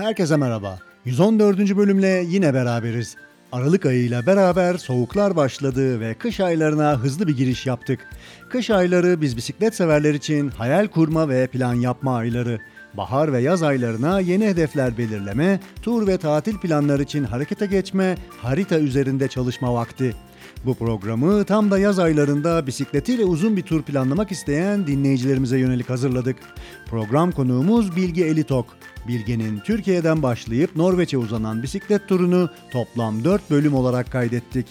Herkese merhaba. 114. bölümle yine beraberiz. Aralık ayıyla beraber soğuklar başladı ve kış aylarına hızlı bir giriş yaptık. Kış ayları biz bisiklet severler için hayal kurma ve plan yapma ayları. Bahar ve yaz aylarına yeni hedefler belirleme, tur ve tatil planları için harekete geçme, harita üzerinde çalışma vakti. Bu programı tam da yaz aylarında bisikletiyle uzun bir tur planlamak isteyen dinleyicilerimize yönelik hazırladık. Program konuğumuz Bilge Elitok. Bilge'nin Türkiye'den başlayıp Norveç'e uzanan bisiklet turunu toplam 4 bölüm olarak kaydettik.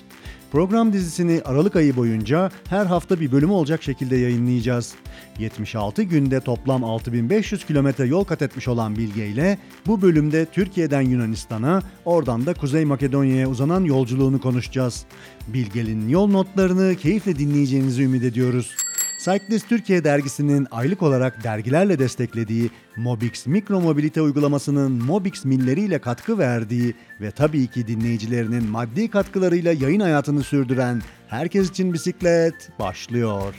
Program dizisini Aralık ayı boyunca her hafta bir bölümü olacak şekilde yayınlayacağız. 76 günde toplam 6500 kilometre yol kat etmiş olan Bilge ile bu bölümde Türkiye'den Yunanistan'a, oradan da Kuzey Makedonya'ya uzanan yolculuğunu konuşacağız. Bilge'nin yol notlarını keyifle dinleyeceğinizi ümit ediyoruz. Cyclist Türkiye dergisinin aylık olarak dergilerle desteklediği Mobix mikro mobilite uygulamasının Mobix milleriyle katkı verdiği ve tabii ki dinleyicilerinin maddi katkılarıyla yayın hayatını sürdüren Herkes için Bisiklet başlıyor.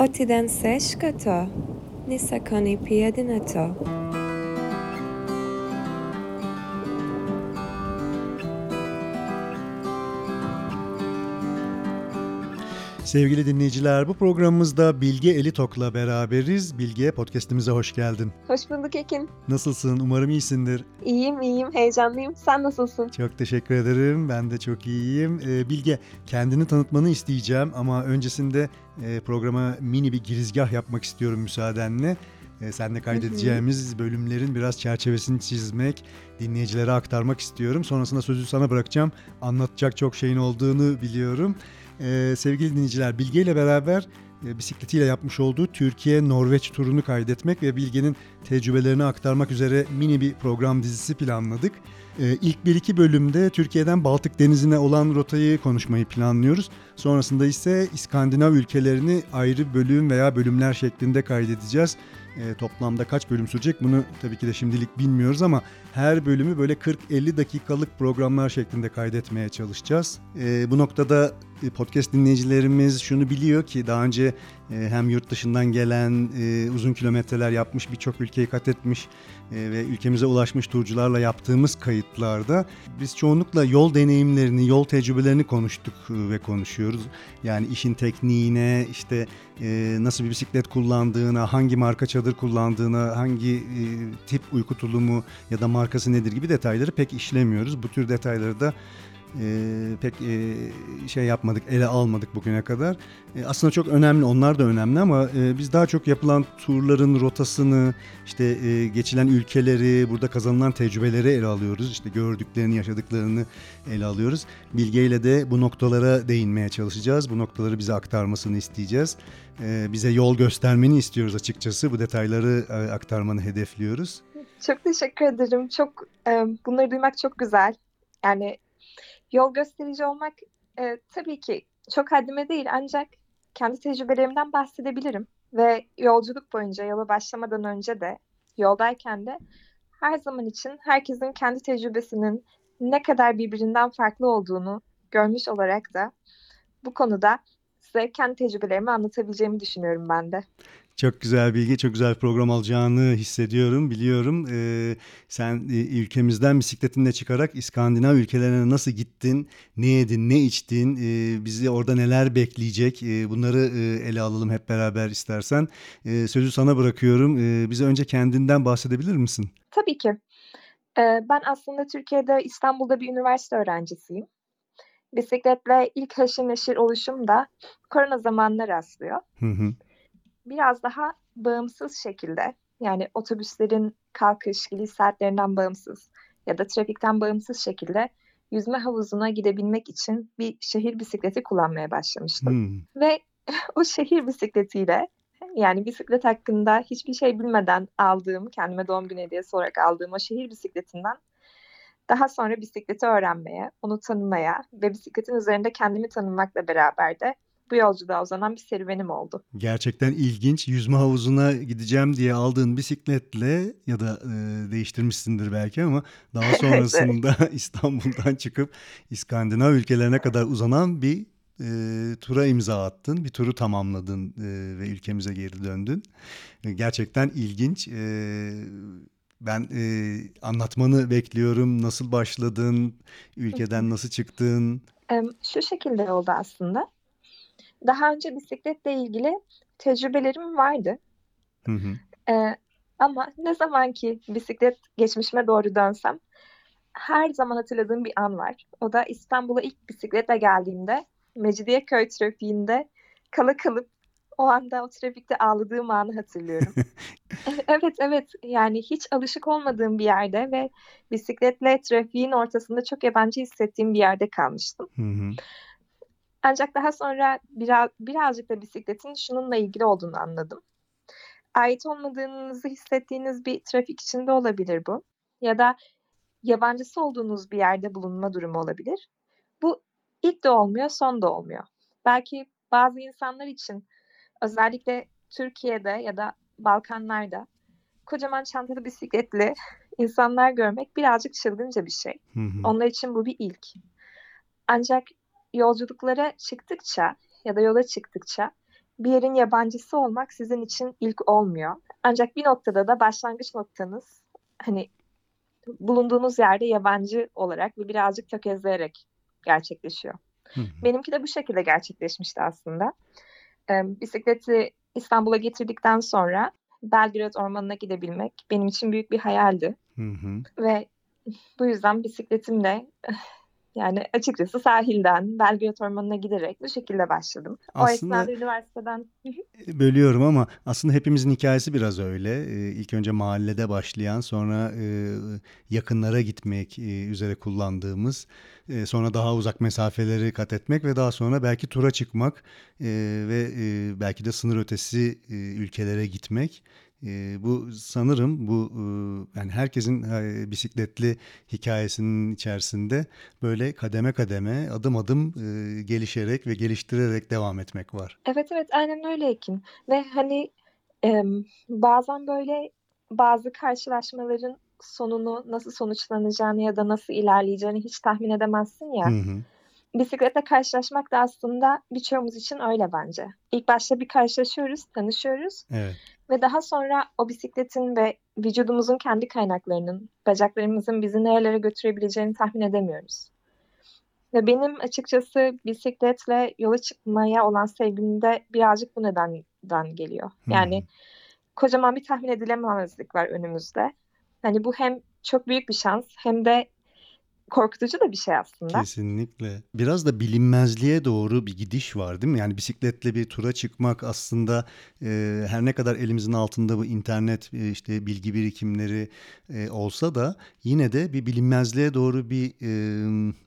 Otiden seškato, nisakoni piedinato. Sevgili dinleyiciler bu programımızda Bilge Elitok'la beraberiz. Bilge podcastimize hoş geldin. Hoş bulduk Ekin. Nasılsın? Umarım iyisindir. İyiyim, iyiyim, heyecanlıyım. Sen nasılsın? Çok teşekkür ederim. Ben de çok iyiyim. Ee, Bilge kendini tanıtmanı isteyeceğim ama öncesinde e, programa mini bir girizgah yapmak istiyorum müsaadenle. E, seninle kaydedeceğimiz bölümlerin biraz çerçevesini çizmek, dinleyicilere aktarmak istiyorum. Sonrasında sözü sana bırakacağım. Anlatacak çok şeyin olduğunu biliyorum. Ee, sevgili dinleyiciler Bilge ile beraber e, bisikletiyle yapmış olduğu Türkiye-Norveç turunu kaydetmek ve Bilge'nin tecrübelerini aktarmak üzere mini bir program dizisi planladık. Ee, ilk bir iki bölümde Türkiye'den Baltık Denizi'ne olan rotayı konuşmayı planlıyoruz. Sonrasında ise İskandinav ülkelerini ayrı bölüm veya bölümler şeklinde kaydedeceğiz. E, toplamda kaç bölüm sürecek bunu tabii ki de şimdilik bilmiyoruz ama her bölümü böyle 40-50 dakikalık programlar şeklinde kaydetmeye çalışacağız. E, bu noktada e, podcast dinleyicilerimiz şunu biliyor ki daha önce e, hem yurt dışından gelen e, uzun kilometreler yapmış birçok ülkeyi kat etmiş ve ülkemize ulaşmış turcularla yaptığımız kayıtlarda biz çoğunlukla yol deneyimlerini, yol tecrübelerini konuştuk ve konuşuyoruz. Yani işin tekniğine, işte e, nasıl bir bisiklet kullandığına, hangi marka çadır kullandığına, hangi e, tip uyku tulumu ya da markası nedir gibi detayları pek işlemiyoruz. Bu tür detayları da e, pek e, şey yapmadık, ele almadık bugüne kadar. E, aslında çok önemli, onlar da önemli ama e, biz daha çok yapılan turların rotasını, işte e, geçilen ülkeleri, burada kazanılan tecrübeleri ele alıyoruz. İşte gördüklerini, yaşadıklarını ele alıyoruz. Bilge ile de bu noktalara değinmeye çalışacağız. Bu noktaları bize aktarmasını isteyeceğiz. E, bize yol göstermeni istiyoruz açıkçası. Bu detayları e, aktarmanı hedefliyoruz. Çok teşekkür ederim. Çok e, bunları duymak çok güzel. Yani yol gösterici olmak e, tabii ki çok haddime değil ancak kendi tecrübelerimden bahsedebilirim. Ve yolculuk boyunca yola başlamadan önce de yoldayken de her zaman için herkesin kendi tecrübesinin ne kadar birbirinden farklı olduğunu görmüş olarak da bu konuda size kendi tecrübelerimi anlatabileceğimi düşünüyorum ben de. Çok güzel bilgi, çok güzel program alacağını hissediyorum, biliyorum. Ee, sen e, ülkemizden bisikletinle çıkarak İskandinav ülkelerine nasıl gittin, ne yedin, ne içtin, e, bizi orada neler bekleyecek e, bunları e, ele alalım hep beraber istersen. E, sözü sana bırakıyorum. E, bize önce kendinden bahsedebilir misin? Tabii ki. Ee, ben aslında Türkiye'de İstanbul'da bir üniversite öğrencisiyim. Bisikletle ilk haşır neşir oluşum da korona zamanına rastlıyor. Hı hı biraz daha bağımsız şekilde yani otobüslerin kalkış geliş saatlerinden bağımsız ya da trafikten bağımsız şekilde yüzme havuzuna gidebilmek için bir şehir bisikleti kullanmaya başlamıştım. Hmm. Ve o şehir bisikletiyle yani bisiklet hakkında hiçbir şey bilmeden aldığım, kendime doğum günü hediyesi olarak aldığım o şehir bisikletinden daha sonra bisikleti öğrenmeye, onu tanımaya ve bisikletin üzerinde kendimi tanımakla beraber de bu yolculuğa uzanan bir serüvenim oldu. Gerçekten ilginç. Yüzme havuzuna gideceğim diye aldığın bisikletle ya da e, değiştirmişsindir belki ama daha sonrasında İstanbul'dan çıkıp İskandinav ülkelerine kadar uzanan bir e, tura imza attın. Bir turu tamamladın e, ve ülkemize geri döndün. E, gerçekten ilginç. E, ben e, anlatmanı bekliyorum. Nasıl başladın? Ülkeden nasıl çıktın? Şu şekilde oldu aslında. Daha önce bisikletle ilgili tecrübelerim vardı. Hı hı. Ee, ama ne zaman ki bisiklet geçmişime doğru dönsem her zaman hatırladığım bir an var. O da İstanbul'a ilk bisikletle geldiğimde Mecidiyeköy trafiğinde kala kalıp o anda o trafikte ağladığım anı hatırlıyorum. Evet evet yani hiç alışık olmadığım bir yerde ve bisikletle trafiğin ortasında çok yabancı hissettiğim bir yerde kalmıştım. Hı hı. Ancak daha sonra biraz, birazcık da bisikletin şununla ilgili olduğunu anladım. Ait olmadığınızı hissettiğiniz bir trafik içinde olabilir bu. Ya da yabancısı olduğunuz bir yerde bulunma durumu olabilir. Bu ilk de olmuyor, son da olmuyor. Belki bazı insanlar için özellikle Türkiye'de ya da Balkanlarda kocaman çantalı bisikletli insanlar görmek birazcık çılgınca bir şey. Hı hı. Onlar için bu bir ilk. Ancak yolculuklara çıktıkça ya da yola çıktıkça bir yerin yabancısı olmak sizin için ilk olmuyor. Ancak bir noktada da başlangıç noktanız hani bulunduğunuz yerde yabancı olarak ve birazcık tökezleyerek gerçekleşiyor. Hı hı. Benimki de bu şekilde gerçekleşmişti aslında. Ee, bisikleti İstanbul'a getirdikten sonra Belgrad Ormanı'na gidebilmek benim için büyük bir hayaldi. Hı hı. Ve bu yüzden bisikletimle yani açıkçası sahilden Belgrad Ormanı'na giderek bu şekilde başladım. O Aslında- esnada üniversiteden Bölüyorum ama aslında hepimizin hikayesi biraz öyle. Ee, İlk önce mahallede başlayan, sonra e, yakınlara gitmek e, üzere kullandığımız, e, sonra daha uzak mesafeleri kat etmek ve daha sonra belki tura çıkmak e, ve e, belki de sınır ötesi e, ülkelere gitmek. E, Bu sanırım bu e, yani herkesin e, bisikletli hikayesinin içerisinde böyle kademe kademe, adım adım e, gelişerek ve geliştirerek devam etmek var. Evet evet aynen öyle Ekin. Ve hani bazen böyle bazı karşılaşmaların sonunu nasıl sonuçlanacağını ya da nasıl ilerleyeceğini hiç tahmin edemezsin ya. Hı hı. Bisikletle karşılaşmak da aslında birçoğumuz için öyle bence. İlk başta bir karşılaşıyoruz, tanışıyoruz Evet. ve daha sonra o bisikletin ve vücudumuzun kendi kaynaklarının, bacaklarımızın bizi nerelere götürebileceğini tahmin edemiyoruz. Ve benim açıkçası bisikletle yola çıkmaya olan sevgim de birazcık bu nedenden geliyor. Hmm. Yani kocaman bir tahmin edilememezlik var önümüzde. Hani bu hem çok büyük bir şans hem de korkutucu da bir şey aslında. Kesinlikle. Biraz da bilinmezliğe doğru bir gidiş var değil mi? Yani bisikletle bir tura çıkmak aslında e, her ne kadar elimizin altında bu internet e, işte bilgi birikimleri e, olsa da yine de bir bilinmezliğe doğru bir e,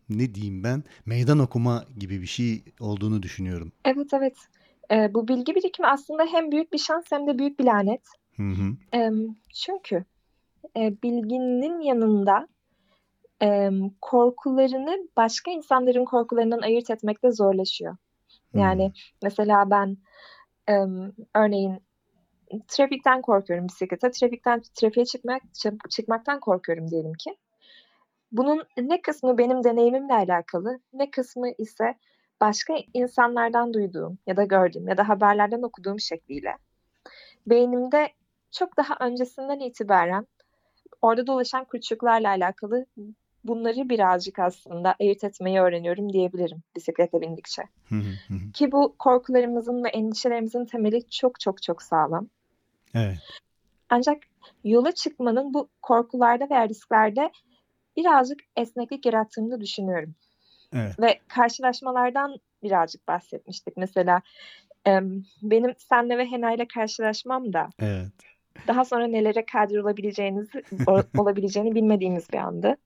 ne diyeyim ben meydan okuma gibi bir şey olduğunu düşünüyorum. Evet evet. Ee, bu bilgi birikimi aslında hem büyük bir şans hem de büyük bir lanet. Hı hı. Em, çünkü e, bilginin yanında em, korkularını başka insanların korkularından ayırt etmekte zorlaşıyor. Yani mesela ben em, örneğin trafikten korkuyorum bisiklete, trafikten trafiğe çıkmak çı- çıkmaktan korkuyorum diyelim ki. Bunun ne kısmı benim deneyimimle alakalı, ne kısmı ise başka insanlardan duyduğum ya da gördüğüm ya da haberlerden okuduğum şekliyle beynimde çok daha öncesinden itibaren orada dolaşan kurtçuklarla alakalı bunları birazcık aslında ayırt etmeyi öğreniyorum diyebilirim bisiklete bindikçe. Ki bu korkularımızın ve endişelerimizin temeli çok çok çok sağlam. Evet. Ancak yola çıkmanın bu korkularda veya risklerde birazcık esneklik yarattığını düşünüyorum. Evet. Ve karşılaşmalardan birazcık bahsetmiştik. Mesela benim senle ve Hena ile karşılaşmam da Evet. Daha sonra nelere kadir olabileceğinizi o- olabileceğini bilmediğimiz bir andı.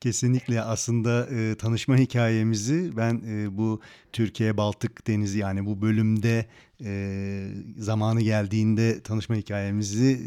Kesinlikle aslında e, tanışma hikayemizi ben e, bu Türkiye Baltık Denizi yani bu bölümde e, zamanı geldiğinde tanışma hikayemizi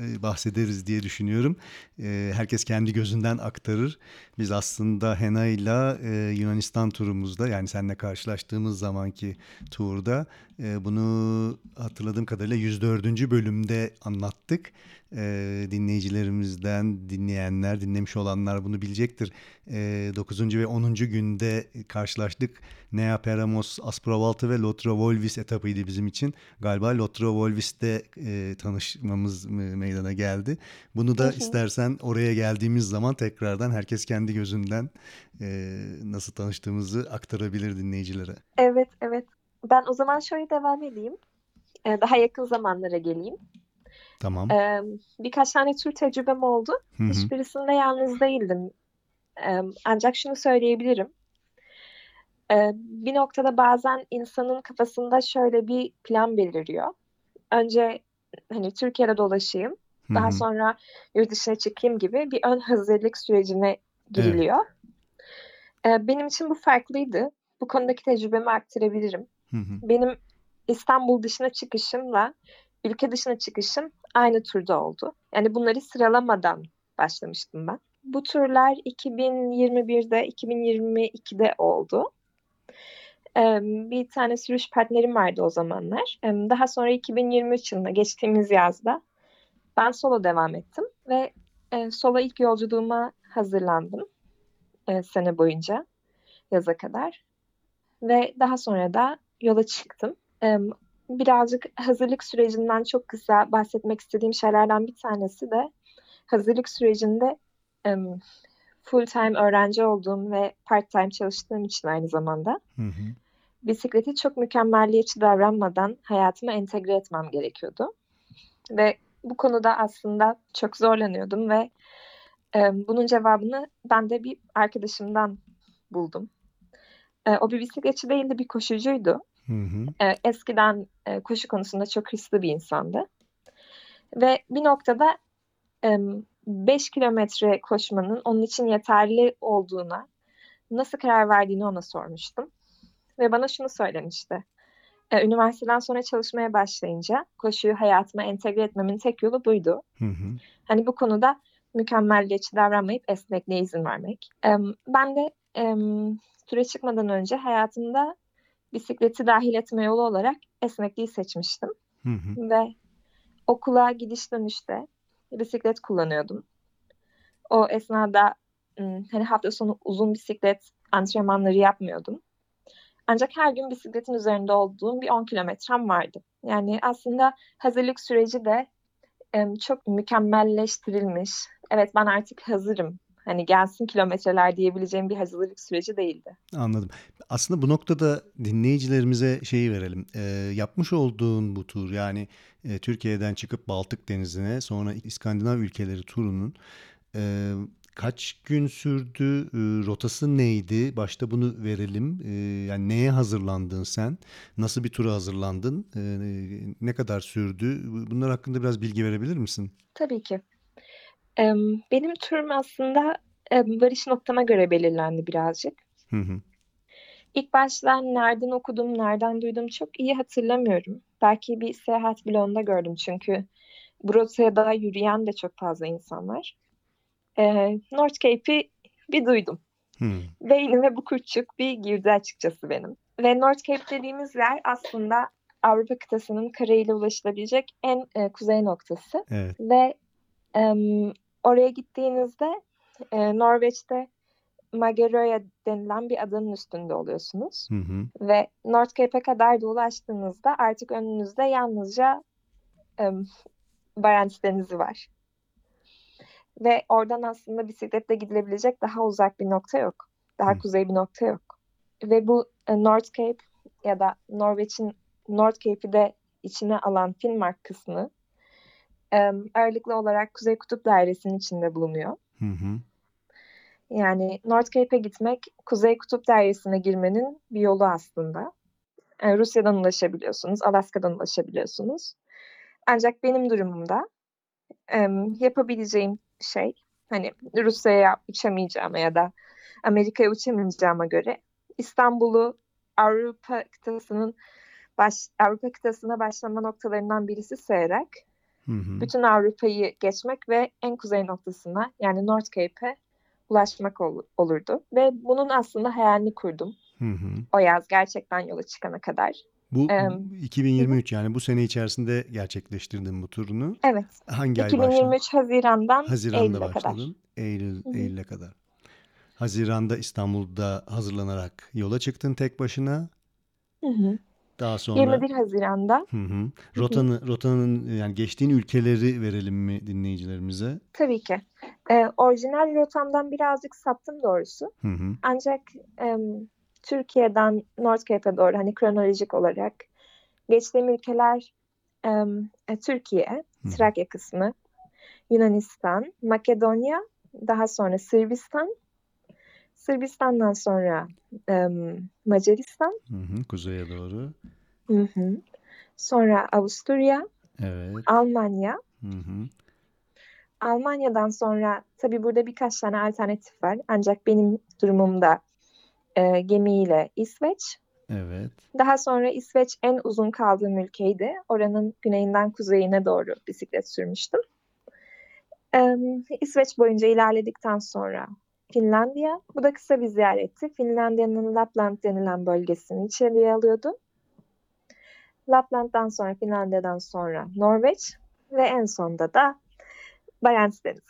e, bahsederiz diye düşünüyorum. E, herkes kendi gözünden aktarır. Biz aslında Hena ile Yunanistan turumuzda yani seninle karşılaştığımız zamanki turda e, bunu hatırladığım kadarıyla 104. bölümde anlattık. E, dinleyicilerimizden dinleyenler, dinlemiş olanlar bunu bilecektir. E, 9. ve 10. günde karşılaştık. Nea Peramos, Asprovaltı ve Lotra Volvis etapıydı bizim için. Galiba Lotra Volvis'te e, tanışmamız meydana geldi. Bunu da istersen oraya geldiğimiz zaman tekrardan herkes kendi gözünden e, nasıl tanıştığımızı aktarabilir dinleyicilere. Evet, evet. Ben o zaman şöyle devam edeyim. Daha yakın zamanlara geleyim. Tamam. Ee, birkaç tane tür tecrübem oldu. Hı hı. Hiçbirisinde yalnız değildim. Ee, ancak şunu söyleyebilirim. Ee, bir noktada bazen insanın kafasında şöyle bir plan beliriyor. Önce hani Türkiye'de dolaşayım. Hı Daha sonra yurt dışına çıkayım gibi bir ön hazırlık sürecine giriliyor. Ee, benim için bu farklıydı. Bu konudaki tecrübemi aktarabilirim. Hı hı. Benim İstanbul dışına çıkışımla ülke dışına çıkışım aynı turda oldu. Yani bunları sıralamadan başlamıştım ben. Bu turlar 2021'de, 2022'de oldu. Bir tane sürüş partnerim vardı o zamanlar. Daha sonra 2023 yılında geçtiğimiz yazda ben solo devam ettim ve e, solo ilk yolculuğuma hazırlandım e, sene boyunca yaza kadar. Ve daha sonra da yola çıktım. Birazcık hazırlık sürecinden çok kısa bahsetmek istediğim şeylerden bir tanesi de hazırlık sürecinde em, full time öğrenci olduğum ve part time çalıştığım için aynı zamanda Hı hı. bisikleti çok mükemmelliyetçi davranmadan hayatıma entegre etmem gerekiyordu. Ve bu konuda aslında çok zorlanıyordum ve e, bunun cevabını ben de bir arkadaşımdan buldum. E, o bir bisikletçi değildi, bir koşucuydu. Hı hı. E, eskiden e, koşu konusunda çok hırslı bir insandı. Ve bir noktada 5 kilometre koşmanın onun için yeterli olduğuna nasıl karar verdiğini ona sormuştum. Ve bana şunu söylemişti. E, üniversiteden sonra çalışmaya başlayınca koşuyu hayatıma entegre etmemin tek yolu buydu. Hı hı. Hani bu konuda mükemmelliyetçi davranmayıp esnekliğe izin vermek. E, ben de e, ture çıkmadan önce hayatımda bisikleti dahil etme yolu olarak esnekliği seçmiştim. Hı hı. Ve okula gidiş dönüşte bisiklet kullanıyordum. O esnada hani hafta sonu uzun bisiklet antrenmanları yapmıyordum. Ancak her gün bisikletin üzerinde olduğum bir 10 kilometrem vardı. Yani aslında hazırlık süreci de çok mükemmelleştirilmiş. Evet ben artık hazırım. Hani gelsin kilometreler diyebileceğim bir hazırlık süreci değildi. Anladım. Aslında bu noktada dinleyicilerimize şeyi verelim. Ee, yapmış olduğun bu tur yani e, Türkiye'den çıkıp Baltık Denizi'ne sonra İskandinav ülkeleri turunun e, kaç gün sürdü? E, rotası neydi? Başta bunu verelim. E, yani neye hazırlandın sen? Nasıl bir tura hazırlandın? E, ne kadar sürdü? Bunlar hakkında biraz bilgi verebilir misin? Tabii ki. Em, benim turum aslında em, varış noktama göre belirlendi birazcık. Hı hı. İlk başta nereden okudum, nereden duydum çok iyi hatırlamıyorum. Belki bir seyahat bloğunda gördüm çünkü bu rotaya da yürüyen de çok fazla insan var. Ee, North Cape'i bir duydum. Hı. Beynime bu kurtçuk bir girdi açıkçası benim. Ve North Cape dediğimiz yer aslında Avrupa kıtasının karayla ulaşılabilecek en e, kuzey noktası. Evet. Ve em, oraya gittiğinizde e, Norveç'te Mageroya denilen bir adanın üstünde oluyorsunuz. Hı hı. Ve North Cape'e kadar da ulaştığınızda artık önünüzde yalnızca em, Barents Denizi var. Ve oradan aslında bisikletle gidilebilecek daha uzak bir nokta yok. Daha Hı. kuzey bir nokta yok. Ve bu e, North Cape ya da Norveç'in North Cape'i de içine alan Finnmark kısmı em, ağırlıklı olarak Kuzey Kutup Dairesi'nin içinde bulunuyor. Hı hı. Yani North Cape'e gitmek Kuzey Kutup Dairesi'ne girmenin bir yolu aslında. Yani Rusya'dan ulaşabiliyorsunuz, Alaska'dan ulaşabiliyorsunuz. Ancak benim durumumda yapabileceğim şey hani Rusya'ya uçamayacağıma ya da Amerika'ya uçamayacağıma göre İstanbul'u Avrupa kıtasının baş, Avrupa kıtasına başlama noktalarından birisi sayarak Hı hı. bütün Avrupa'yı geçmek ve en kuzey noktasına yani North Cape'e ulaşmak ol- olurdu. Ve bunun aslında hayalini kurdum Hı hı. o yaz gerçekten yola çıkana kadar. Bu Em, 2023 yani bu sene içerisinde gerçekleştirdin bu turunu. Evet, Hangi ay başladın? 2023 Haziran'dan Haziran'da Eylül'e kadar. başladın. Eylül, Hı hı. Eylül'e kadar. Haziran'da İstanbul'da hazırlanarak yola çıktın tek başına. Hı hı. Daha sonra 21 Haziran'da Hı hı. Rotanı, rotanın yani geçtiğin ülkeleri verelim mi dinleyicilerimize? tabii ki e, orijinal rotamdan birazcık saptım doğrusu. Hı hı. Ancak em, Türkiye'den North Cape'e doğru hani kronolojik olarak geçtiğim ülkeler e, Türkiye, hı. Trakya kısmı, Yunanistan, Makedonya, daha sonra Sırbistan, Sırbistan'dan sonra em, Macaristan, Hı hı. Kuzeye doğru. hı hı. sonra Avusturya, Evet. Almanya, Hı hı. Almanya'dan sonra tabii burada birkaç tane alternatif var. Ancak benim durumumda e, gemiyle İsveç. Evet. Daha sonra İsveç en uzun kaldığım ülkeydi. Oranın güneyinden kuzeyine doğru bisiklet sürmüştüm. E, İsveç boyunca ilerledikten sonra Finlandiya. Bu da kısa bir ziyaretti. Finlandiya'nın Lapland denilen bölgesini içeriye alıyordu. Lapland'dan sonra Finlandiya'dan sonra Norveç ve en sonda da Barents Denizi.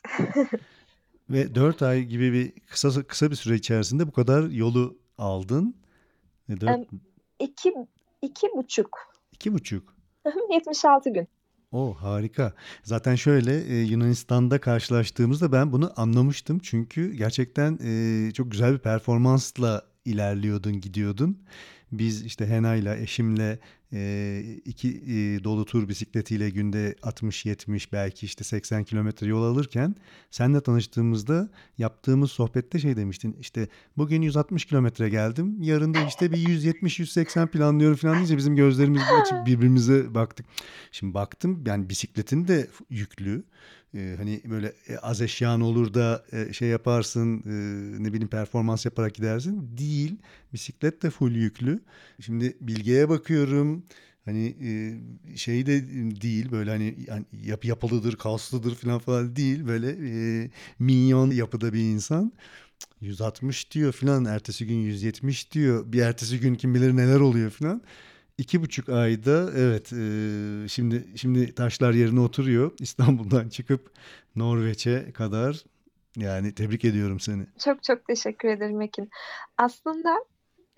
Ve 4 ay gibi bir kısa kısa bir süre içerisinde bu kadar yolu aldın. Dört, Em, İki, iki buçuk, iki buçuk. 76 gün. O harika. Zaten şöyle e, Yunanistan'da karşılaştığımızda ben bunu anlamıştım. Çünkü gerçekten e, çok güzel bir performansla ilerliyordun, gidiyordun. Biz işte Hena'yla, eşimle e, iki e, dolu tur bisikletiyle günde 60-70 belki işte 80 kilometre yol alırken senle tanıştığımızda yaptığımız sohbette şey demiştin. İşte bugün 160 kilometre geldim. Yarın da işte bir 170-180 planlıyorum falan deyince bizim gözlerimiz açıp birbirimize baktık. Şimdi baktım yani bisikletin de yüklü. Ee, hani böyle e, az eşyan olur da e, şey yaparsın e, ne bileyim performans yaparak gidersin. Değil. Bisiklet de full yüklü. Şimdi Bilge'ye bakıyorum. Hani e, şey de değil böyle hani yap, yapılıdır, kaslıdır falan falan değil. Böyle e, minyon yapıda bir insan. 160 diyor falan ertesi gün 170 diyor. Bir ertesi gün kim bilir neler oluyor falan. İki buçuk ayda evet e, şimdi şimdi taşlar yerine oturuyor. İstanbul'dan çıkıp Norveç'e kadar yani tebrik ediyorum seni. Çok çok teşekkür ederim Ekin. Aslında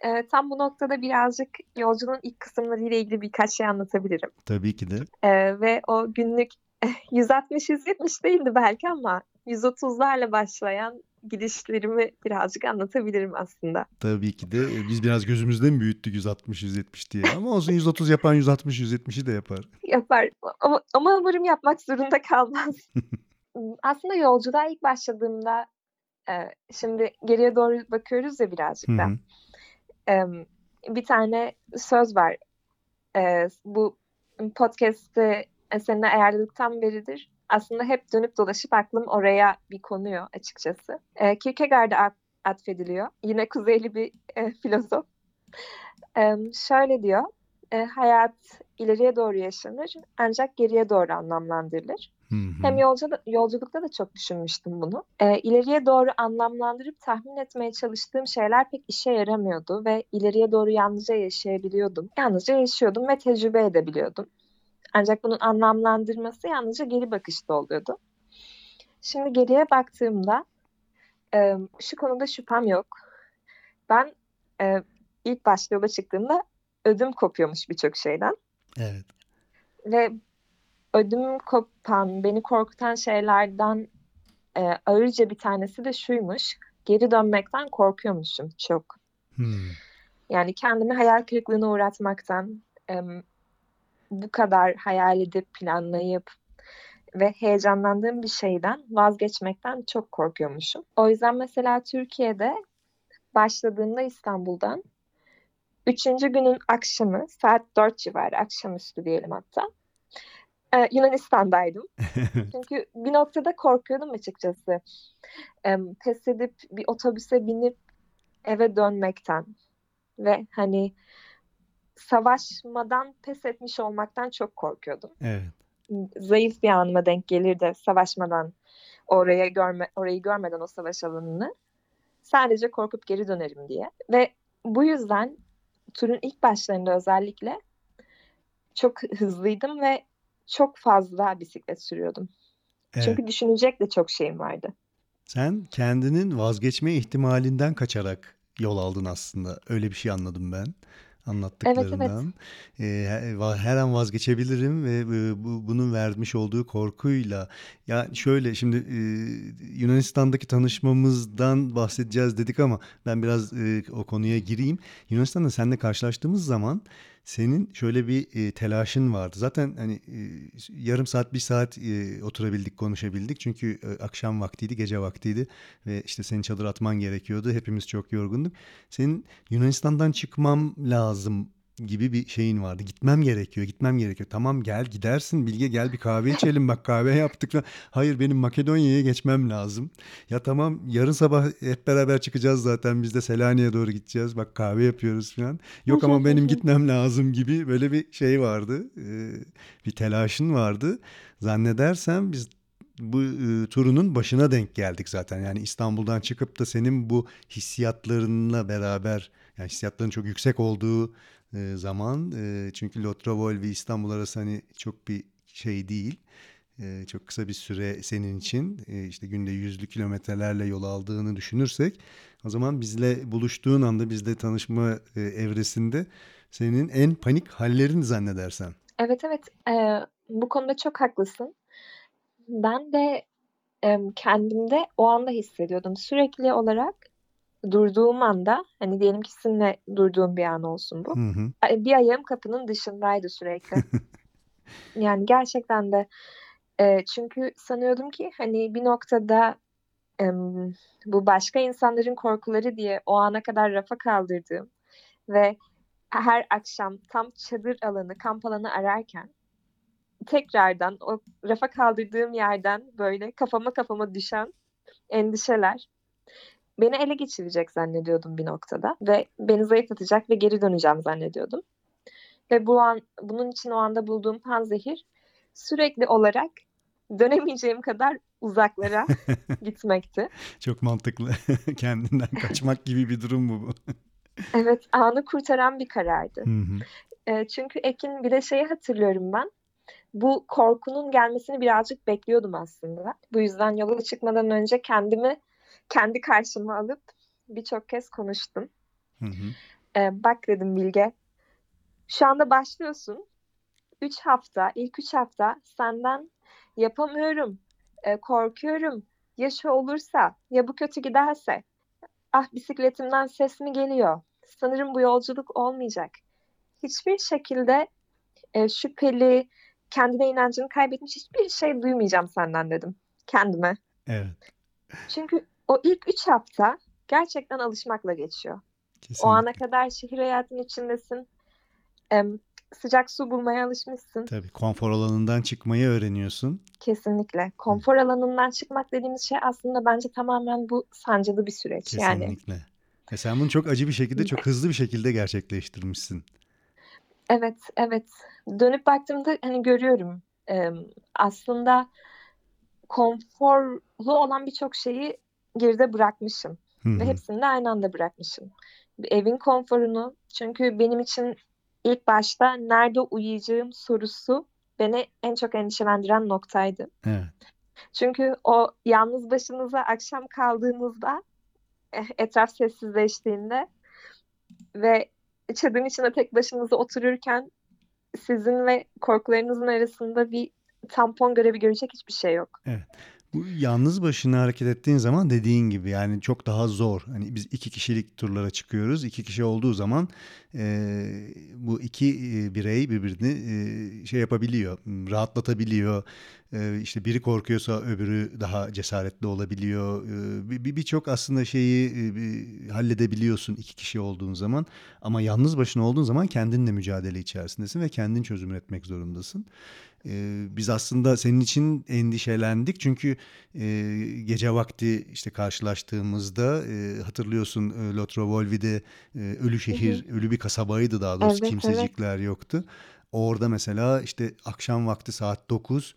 e, tam bu noktada birazcık yolculuğun ilk kısımları ile ilgili birkaç şey anlatabilirim. Tabii ki de. E, ve o günlük 160-170 değildi belki ama 130'larla başlayan gidişlerimi birazcık anlatabilirim aslında. Tabii ki de E, biz biraz gözümüzde mi büyüttük 160-170 diye ama olsun 130 yapan 160-170'i de yapar. Yapar ama, ama umarım yapmak zorunda kalmaz. Aslında yolculuğa ilk başladığımda e, şimdi geriye doğru bakıyoruz ya birazcık Hı da. hı. Bir tane söz var. E, bu podcast'ı seninle ayarladıktan beridir. Aslında hep dönüp dolaşıp aklım oraya bir konuyor açıkçası. E, Kierkegaard'a at- atfediliyor. Yine kuzeyli bir e, filozof. Şöyle diyor. e, hayat ileriye doğru yaşanır ancak geriye doğru anlamlandırılır. Hı Hem hı. yolcu, yolculukta da çok düşünmüştüm bunu. E, ileriye doğru anlamlandırıp tahmin etmeye çalıştığım şeyler pek işe yaramıyordu ve ileriye doğru yalnızca yaşayabiliyordum. Yalnızca yaşıyordum ve tecrübe edebiliyordum. Ancak bunun anlamlandırması yalnızca geri bakışta oluyordu. Şimdi geriye baktığımda e, şu konuda şüphem yok. Ben e, ilk başta yola çıktığımda ödüm kopuyormuş birçok şeyden. Evet. Ve ödüm kopan, beni korkutan şeylerden e, ağırca bir tanesi de şuymuş. Geri dönmekten korkuyormuşum çok. Hmm. Yani kendimi hayal kırıklığına uğratmaktan, e, bu kadar hayal edip planlayıp ve heyecanlandığım bir şeyden vazgeçmekten çok korkuyormuşum. O yüzden mesela Türkiye'de başladığımda İstanbul'dan üçüncü günün akşamı saat 4 civarı akşamüstü diyelim hatta e, Yunanistan'daydım. Çünkü bir noktada korkuyordum açıkçası. E, pes edip bir otobüse binip eve dönmekten ve hani savaşmadan pes etmiş olmaktan çok korkuyordum. Evet. Zayıf bir anıma denk gelir de savaşmadan oraya görme orayı görmeden o savaş alanını sadece korkup geri dönerim diye. Ve bu yüzden turun ilk başlarında özellikle çok hızlıydım ve çok fazla bisiklet sürüyordum. Evet. Çünkü düşünecek de çok şeyim vardı. Sen kendinin vazgeçme ihtimalinden kaçarak yol aldın aslında. Öyle bir şey anladım ben anlattıklarından. Ee, he- her an vazgeçebilirim ve bu, bunun vermiş olduğu korkuyla ya şöyle şimdi e, Yunanistan'daki tanışmamızdan bahsedeceğiz dedik ama ben biraz e, o konuya gireyim. Yunanistan'da seninle karşılaştığımız zaman senin şöyle bir e, telaşın vardı. Zaten hani e, yarım saat bir saat e, oturabildik konuşabildik. Çünkü e, akşam vaktiydi gece vaktiydi ve işte senin çadır atman gerekiyordu. Hepimiz çok yorgunduk. Senin Yunanistan'dan çıkmam lazım gibi bir şeyin vardı. Gitmem gerekiyor, gitmem gerekiyor. Tamam gel gidersin Bilge gel bir kahve içelim bak kahve yaptık. Hayır benim Makedonya'ya geçmem lazım. Ya tamam yarın sabah hep beraber çıkacağız zaten biz de Selanik'e doğru gideceğiz. Bak kahve yapıyoruz falan. Yok ama benim gitmem lazım gibi böyle bir şey vardı. Ee, bir telaşın vardı. Zannedersem biz bu e, turunun başına denk geldik zaten. Yani İstanbul'dan çıkıp da senin bu hissiyatlarınla beraber yani hissiyatların çok yüksek olduğu e, zaman e, çünkü Lotravol ve İstanbul arası hani çok bir şey değil. E, çok kısa bir süre senin için e, işte günde yüzlü kilometrelerle yol aldığını düşünürsek o zaman bizle buluştuğun anda bizle tanışma e, evresinde senin en panik hallerin zannedersem. Evet evet Ee, bu konuda çok haklısın. Ben de kendimde o anda hissediyordum. Sürekli olarak durduğum anda hani diyelim ki sizinle durduğum bir an olsun bu. Hı hı. Bir ayağım kapının dışındaydı sürekli. Yani gerçekten de e, çünkü sanıyordum ki hani bir noktada em, bu başka insanların korkuları diye o ana kadar rafa kaldırdığım ve her akşam tam çadır alanı, kamp alanı ararken tekrardan o rafa kaldırdığım yerden böyle kafama kafama düşen endişeler beni ele geçirecek zannediyordum bir noktada ve beni zayıflatacak ve geri döneceğim zannediyordum. Ve bu an bunun için o anda bulduğum panzehir sürekli olarak dönemeyeceğim kadar uzaklara gitmekti. Çok mantıklı. Kendinden kaçmak gibi bir durum bu. Evet, anı kurtaran bir karardı. Hı hı. E, çünkü Ekin bir de şeyi hatırlıyorum ben. Bu korkunun gelmesini birazcık bekliyordum aslında. Bu yüzden yola çıkmadan önce kendimi kendi karşıma alıp birçok kez konuştum. Hı hı. E, bak dedim Bilge, şu anda başlıyorsun. Üç hafta, ilk üç hafta senden yapamıyorum, e, korkuyorum. Ya şu olursa, ya bu kötü giderse. Ah bisikletimden ses mi geliyor? Sanırım bu yolculuk olmayacak. Hiçbir şekilde e, şüpheli, kendine inancını kaybetmiş hiçbir şey duymayacağım senden dedim kendime. Evet. Çünkü o ilk üç hafta gerçekten alışmakla geçiyor. O ana Kesinlikle. kadar şehir hayatının içindesin. Em, sıcak su bulmaya alışmışsın. Tabii konfor alanından çıkmayı öğreniyorsun. Kesinlikle. Konfor alanından çıkmak dediğimiz şey aslında bence tamamen bu sancılı bir süreç. Yani Kesinlikle. Ve sen bunu çok acı bir şekilde, çok hızlı bir şekilde gerçekleştirmişsin. evet, evet. Dönüp baktığımda hani görüyorum. em, aslında konforlu olan birçok şeyi geride bırakmışım. Hı Ve hepsini de aynı anda bırakmışım. Evin konforunu çünkü benim için ilk başta nerede uyuyacağım sorusu beni en çok endişelendiren noktaydı. Evet. Çünkü o yalnız başınıza akşam kaldığınızda eh, etraf sessizleştiğinde ve çadırın içinde tek başınıza otururken sizin ve korkularınızın arasında bir tampon görevi görecek hiçbir şey yok. Bu yalnız başına hareket ettiğin zaman dediğin gibi yani çok daha zor. Hani biz iki kişilik turlara çıkıyoruz. İki kişi olduğu zaman e, bu iki birey birbirini e, şey yapabiliyor, rahatlatabiliyor. E, işte biri korkuyorsa öbürü daha cesaretli olabiliyor. E, bir- bir- Birçok aslında şeyi e, bir halledebiliyorsun iki kişi olduğun zaman. Ama yalnız başına olduğun zaman kendinle mücadele içerisindesin ve kendin çözüm üretmek zorundasın. E, biz aslında senin için endişelendik çünkü e, gece vakti işte karşılaştığımızda e, hatırlıyorsun e, Lotrovolvi'de e, ölü şehir, ölü bir kasabaydı daha doğrusu Evet, evet. kimsecikler yoktu. Orada mesela işte akşam vakti saat 9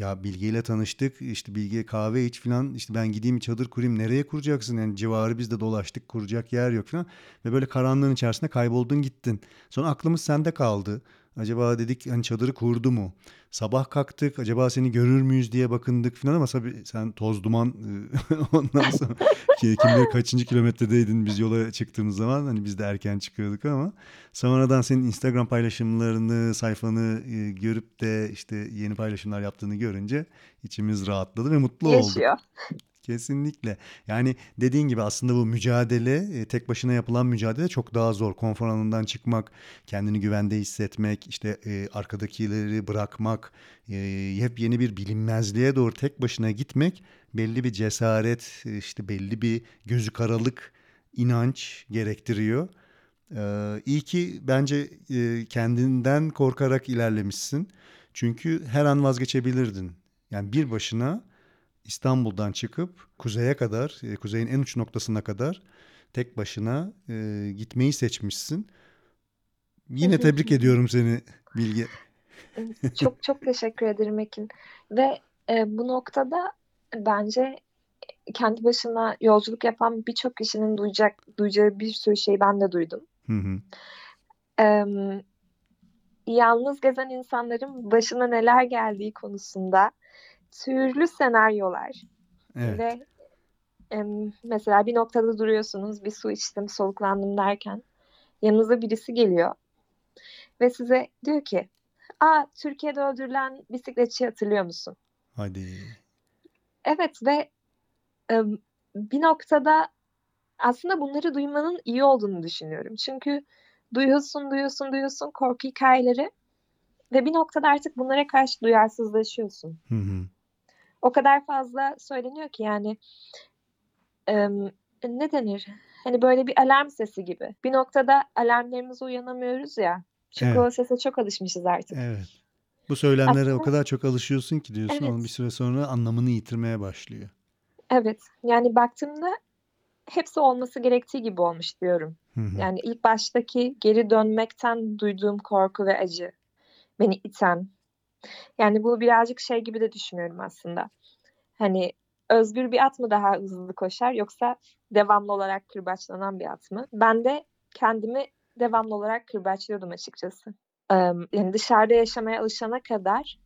ya Bilge ile tanıştık işte Bilge kahve iç falan işte ben gideyim çadır kurayım nereye kuracaksın yani civarı biz de dolaştık kuracak yer yok falan ve böyle karanlığın içerisinde kayboldun gittin. Sonra aklımız sende kaldı. Acaba dedik hani çadırı kurdu mu? Sabah kalktık acaba seni görür müyüz diye bakındık falan ama tabii sen toz duman e, ondan sonra ki- kim bilir kaçıncı kilometredeydin biz yola çıktığımız zaman hani biz de erken çıkıyorduk ama sonradan senin Instagram paylaşımlarını sayfanı e, görüp de işte yeni paylaşımlar yaptığını görünce içimiz rahatladı ve mutlu olduk. Kesinlikle. Yani dediğin gibi aslında bu mücadele, e, tek başına yapılan mücadele çok daha zor. Konfor alanından çıkmak, kendini güvende hissetmek, işte e, arkadakileri bırakmak, e, hep yeni bir bilinmezliğe doğru tek başına gitmek belli bir cesaret, e, işte belli bir gözü karalık inanç gerektiriyor. Ee, iyi ki bence kendinden korkarak ilerlemişsin. Çünkü her an vazgeçebilirdin. Yani bir başına İstanbul'dan çıkıp kuzeye kadar, e, kuzeyin en uç noktasına kadar tek başına e, gitmeyi seçmişsin. Yine tebrik ediyorum seni Bilge. Çok çok teşekkür ederim Ekin. Ve e, bu noktada bence kendi başına yolculuk yapan birçok kişinin duyacak duyacağı bir sürü şeyi ben de duydum. Hı hı. Em, yalnız gezen insanların başına neler geldiği konusunda türlü senaryolar Evet. ve em, mesela bir noktada duruyorsunuz, bir su içtim, soluklandım derken yanınıza birisi geliyor ve size diyor ki, "Aa Türkiye'de öldürülen bisikletçiyi hatırlıyor musun?" Hadi. Evet ve em, bir noktada aslında bunları duymanın iyi olduğunu düşünüyorum. Çünkü duyuyorsun, duyuyorsun, duyuyorsun korku hikayeleri ve bir noktada artık bunlara karşı duyarsızlaşıyorsun. Hı hı. O kadar fazla söyleniyor ki yani em, ne denir? Hani böyle bir alarm sesi gibi. Bir noktada alarmlarımıza uyanamıyoruz ya. Çünkü Evet. o sese çok alışmışız artık. Evet. Bu söylemlere o Aslında- kadar çok alışıyorsun ki diyorsun Evet. bir süre sonra anlamını yitirmeye başlıyor. Evet. Yani baktığımda hepsi olması gerektiği gibi olmuş diyorum. Hı hı. Yani ilk baştaki geri dönmekten duyduğum korku ve acı beni iten. Yani bu birazcık şey gibi de düşünüyorum aslında. Hani özgür bir at mı daha hızlı koşar yoksa devamlı olarak kırbaçlanan bir at mı? Ben de kendimi devamlı olarak kırbaçlıyordum açıkçası. Yani dışarıda yaşamaya alışana kadar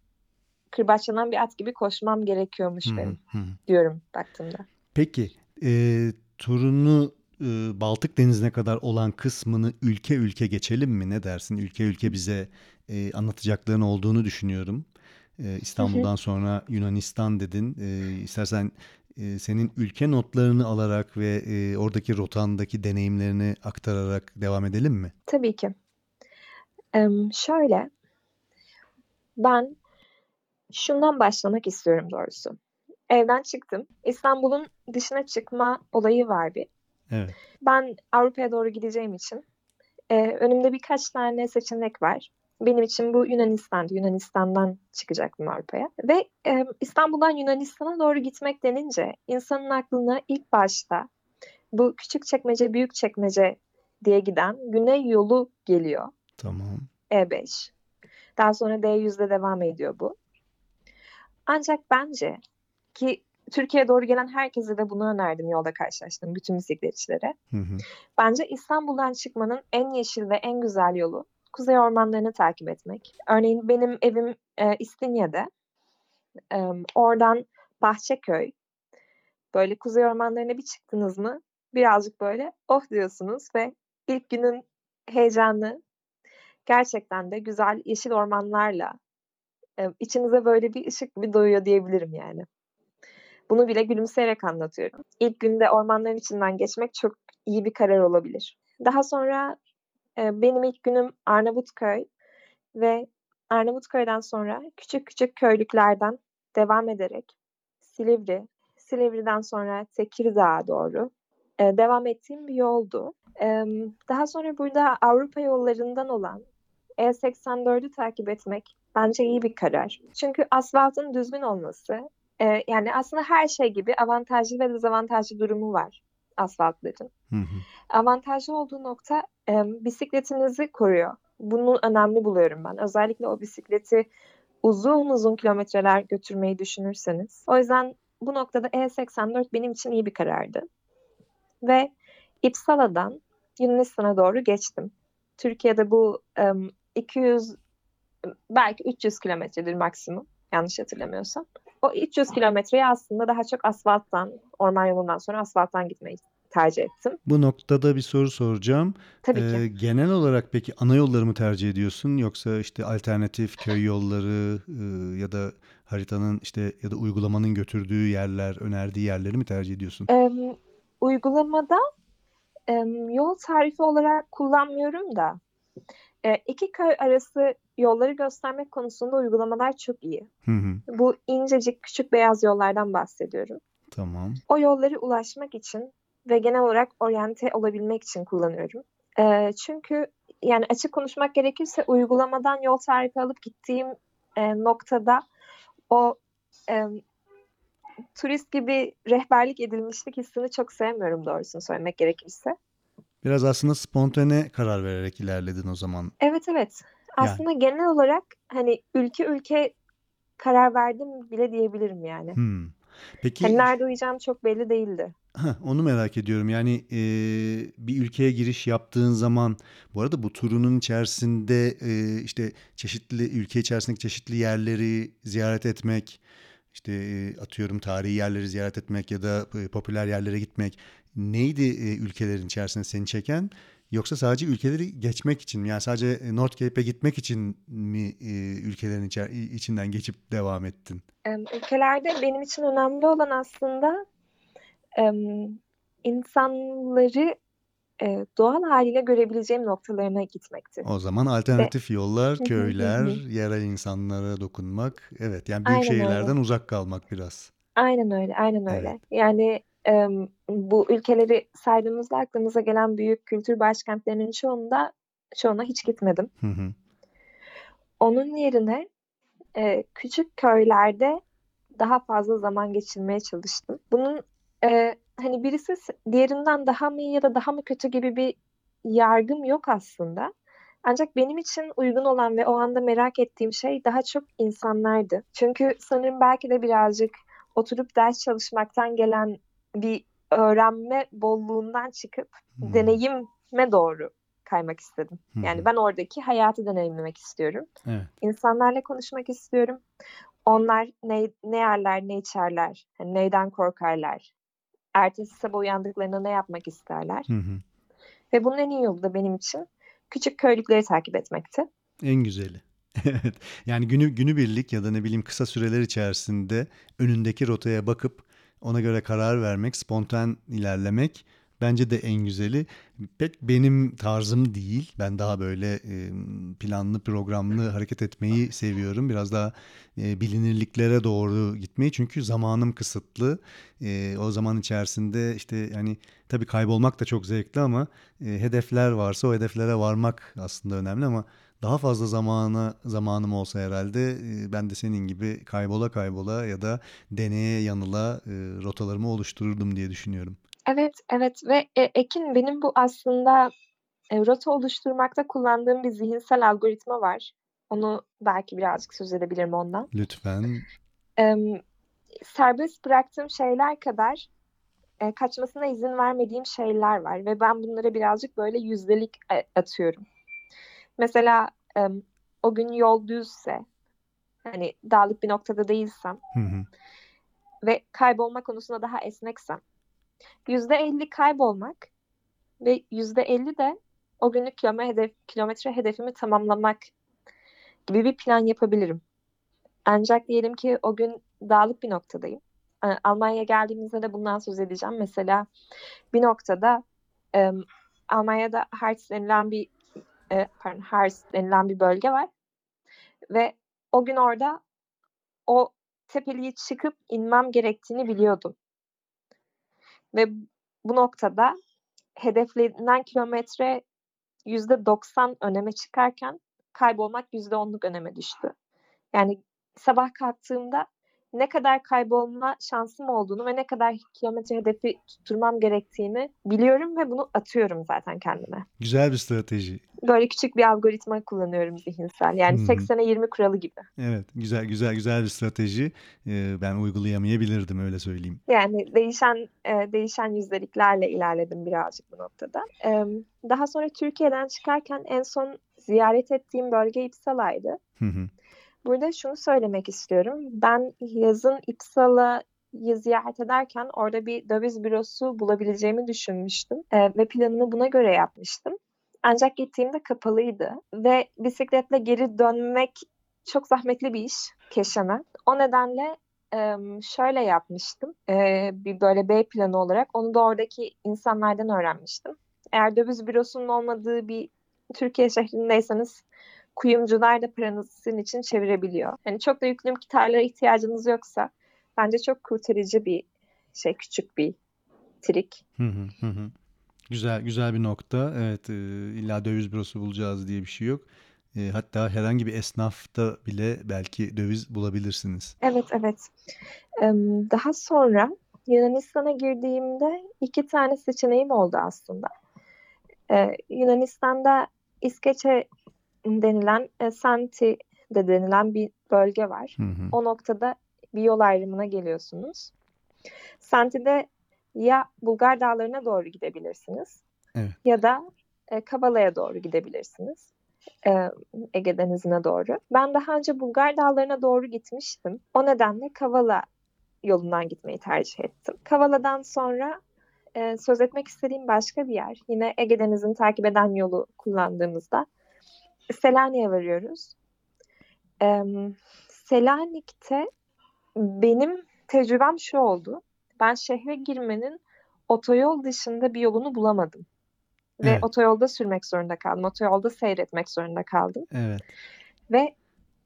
kırbaçlanan bir at gibi koşmam gerekiyormuş hı, benim hı. diyorum baktığımda. Peki e, turunu e, Baltık Denizi'ne kadar olan kısmını ülke ülke geçelim mi? Ne dersin? Ülke ülke bize e, anlatacakların olduğunu düşünüyorum. E, İstanbul'dan sonra Yunanistan dedin. E, istersen e, senin ülke notlarını alarak ve e, oradaki rotandaki deneyimlerini aktararak devam edelim mi? Tabii ki. Em, şöyle, ben şundan başlamak istiyorum doğrusu. Evden çıktım. İstanbul'un dışına çıkma olayı var bir. Evet. Ben Avrupa'ya doğru gideceğim için e, önümde birkaç tane seçenek var. Benim için bu Yunanistan'dı. Yunanistan'dan çıkacaktım Avrupa'ya. Ve e, İstanbul'dan Yunanistan'a doğru gitmek denince insanın aklına ilk başta bu küçük çekmece, büyük çekmece diye giden güney yolu geliyor. Tamam. E5. Daha sonra D100'de devam ediyor bu. Ancak bence ki Türkiye'ye doğru gelen herkese de bunu önerdim yolda karşılaştığım bütün bisikletçilere. Hı hı. Bence İstanbul'dan çıkmanın en yeşil ve en güzel yolu kuzey ormanlarını takip etmek. Örneğin benim evim e, İstinye'de. E, oradan Bahçeköy. Böyle kuzey ormanlarına bir çıktınız mı birazcık böyle oh diyorsunuz ve ilk günün heyecanı gerçekten de güzel yeşil ormanlarla e, içinize böyle bir ışık gibi doyuyor diyebilirim yani. Bunu bile gülümseyerek anlatıyorum. İlk günde ormanların içinden geçmek çok iyi bir karar olabilir. Daha sonra benim ilk günüm Arnavutköy ve Arnavutköy'den sonra küçük küçük köylüklerden devam ederek Silivri, Silivri'den sonra Tekirdağ'a doğru devam ettiğim bir yoldu. Daha sonra burada Avrupa yollarından olan E84'ü takip etmek bence iyi bir karar. Çünkü asfaltın düzgün olması, yani aslında her şey gibi avantajlı ve dezavantajlı durumu var asfaltların. Hı hı. Avantajlı olduğu nokta e, bisikletinizi koruyor. Bunu önemli buluyorum ben. Özellikle o bisikleti uzun uzun kilometreler götürmeyi düşünürseniz. O yüzden bu noktada E84 benim için iyi bir karardı. Ve İpsala'dan Yunanistan'a doğru geçtim. Türkiye'de bu e, 200 belki 300 kilometredir maksimum yanlış hatırlamıyorsam. O 300 kilometreyi aslında daha çok asfalttan, orman yolundan sonra asfalttan gitmeyi tercih ettim. Bu noktada bir soru soracağım. Tabii Ee, ki. genel olarak peki ana yolları mı tercih ediyorsun yoksa işte alternatif köy yolları e, ya da haritanın işte ya da uygulamanın götürdüğü yerler, önerdiği yerleri mi tercih ediyorsun? Em, uygulamada em, yol tarifi olarak kullanmıyorum da e, iki köy arası yolları göstermek konusunda uygulamalar çok iyi. Hı hı. Bu incecik küçük beyaz yollardan bahsediyorum. Tamam. O yolları ulaşmak için ve genel olarak oryante olabilmek için kullanıyorum. E, çünkü yani açık konuşmak gerekirse uygulamadan yol tarifi alıp gittiğim e, noktada o e, turist gibi rehberlik edilmişlik hissini çok sevmiyorum doğrusunu söylemek gerekirse. Biraz aslında spontane karar vererek ilerledin o zaman. Evet evet. Yani Aslında genel olarak hani ülke ülke karar verdim bile diyebilirim yani. hmm. Hani Peki nerede uyuyacağım çok belli değildi. Heh, onu merak ediyorum. Yani e, bir ülkeye giriş yaptığın zaman, bu arada bu turunun içerisinde e, işte çeşitli ülke içerisindeki çeşitli yerleri ziyaret etmek, işte e, atıyorum tarihi yerleri ziyaret etmek ya da e, popüler yerlere gitmek neydi e, ülkelerin içerisinde seni çeken? Yoksa sadece ülkeleri geçmek için mi? Yani sadece e, North Cape'e gitmek için mi e, ülkelerin içer- içinden geçip devam ettin? Ülkelerde benim için önemli olan aslında insanları e, doğal haliyle görebileceğim noktalarına gitmekti. O zaman Ve alternatif yollar, hı hı köyler, yerel insanlara dokunmak. Evet, yani büyük Aynen şehirlerden öyle. uzak kalmak biraz. Aynen öyle, aynen Evet. öyle. Yani em, bu ülkeleri saydığımızda aklımıza gelen büyük kültür başkentlerinin çoğunda çoğuna hiç gitmedim. Hı hı. Onun yerine e, küçük köylerde daha fazla zaman geçirmeye çalıştım. Bunun e, hani birisi diğerinden daha mı iyi ya da daha mı kötü gibi bir yargım yok aslında. Ancak benim için uygun olan ve o anda merak ettiğim şey daha çok insanlardı. Çünkü sanırım belki de birazcık oturup ders çalışmaktan gelen bir öğrenme bolluğundan çıkıp Hmm. deneyime doğru kaymak istedim. Hı Yani ben oradaki hayatı deneyimlemek istiyorum. Evet. İnsanlarla konuşmak istiyorum. Onlar ne, ne yerler, ne içerler, hani neyden korkarlar, ertesi sabah uyandıklarında ne yapmak isterler. Hı hı. Ve bunun en iyi yolu da benim için küçük köylükleri takip etmekti. En güzeli. Evet. Yani günü günübirlik ya da ne bileyim kısa süreler içerisinde önündeki rotaya bakıp ona göre karar vermek, spontan ilerlemek bence de en güzeli. Pek benim tarzım değil. Ben daha böyle planlı, programlı hareket etmeyi seviyorum. Biraz daha bilinirliklere doğru gitmeyi. Çünkü zamanım kısıtlı. O zaman içerisinde işte yani tabii kaybolmak da çok zevkli ama hedefler varsa o hedeflere varmak aslında önemli ama daha fazla zamana zamanım olsa herhalde e, ben de senin gibi kaybola kaybola ya da deneye yanıla e, rotalarımı oluştururdum diye düşünüyorum. Evet, evet ve e, Ekin benim bu aslında rota oluşturmakta kullandığım bir zihinsel algoritma var. Onu belki birazcık söz edebilirim ondan. Lütfen. Em, serbest bıraktığım şeyler kadar e, kaçmasına izin vermediğim şeyler var ve ben bunlara birazcık böyle yüzdelik atıyorum. Mesela em, o gün yol düzse, hani dağlık bir noktada değilsem Hı hı. ve kaybolma konusunda daha esneksem, yüzde elli kaybolmak ve yüzde elli de o günlük kilometre, hedef, kilometre hedefimi tamamlamak gibi bir plan yapabilirim. Ancak diyelim ki o gün dağlık bir noktadayım. E, Almanya'ya geldiğimizde de bundan söz edeceğim. Mesela bir noktada e, Almanya'da Harz denilen bir e, pardon, Harz denilen bir bölge var ve o gün orada o tepeliği çıkıp inmem gerektiğini biliyordum. Ve bu noktada hedeflenen kilometre yüzde 90 öneme çıkarken kaybolmak %10'luk öneme düştü. Yani sabah kalktığımda ne kadar kaybolma şansım olduğunu ve ne kadar kilometre hedefi tutturmam gerektiğini biliyorum ve bunu atıyorum zaten kendime. Güzel bir strateji. Böyle küçük bir algoritma kullanıyorum zihinsel. Yani hı. 80'e 20 kuralı gibi. Evet, güzel güzel güzel bir strateji. Ee, ben uygulayamayabilirdim öyle söyleyeyim. Yani değişen e, değişen yüzdeliklerle ilerledim birazcık bu noktada. E, daha sonra Türkiye'den çıkarken en son ziyaret ettiğim bölge İpsala'ydı. Hı hı. Burada şunu söylemek istiyorum. Ben yazın İpsala'yı ziyaret ederken orada bir döviz bürosu bulabileceğimi düşünmüştüm E, ve planımı buna göre yapmıştım. Ancak gittiğimde kapalıydı ve bisikletle geri dönmek çok zahmetli bir iş Keşan'a. O nedenle e, şöyle yapmıştım. E, bir böyle B planı olarak onu da oradaki insanlardan öğrenmiştim. Eğer döviz bürosunun olmadığı bir Türkiye şehrindeyseniz kuyumcular da paranızı sizin için çevirebiliyor. Yani çok da yüklü miktarlara ihtiyacınız yoksa bence çok kurtarıcı bir şey, küçük bir trik. Hı hı hı. Güzel güzel bir nokta. Evet, e, illa döviz bürosu bulacağız diye bir şey yok. E, hatta herhangi bir esnafta bile belki döviz bulabilirsiniz. Evet, evet. Em, Daha sonra Yunanistan'a girdiğimde iki tane seçeneğim oldu aslında. Ee, Yunanistan'da İskeçe denilen, e, Santi de denilen bir bölge var. Hı hı. O noktada bir yol ayrımına geliyorsunuz. Santi'de ya Bulgar Dağları'na doğru gidebilirsiniz Evet. ya da e, Kavala'ya doğru gidebilirsiniz. E, Ege Denizi'ne doğru. Ben daha önce Bulgar Dağları'na doğru gitmiştim. O nedenle Kavala yolundan gitmeyi tercih ettim. Kavala'dan sonra e, söz etmek istediğim başka bir yer. Yine Ege Denizi'ni takip eden yolu kullandığımızda Selanik'e varıyoruz. E, Selanik'te benim tecrübem şu oldu. Ben şehre girmenin otoyol dışında bir yolunu bulamadım. Ve Evet. otoyolda sürmek zorunda kaldım. Otoyolda seyretmek zorunda kaldım. Evet. Ve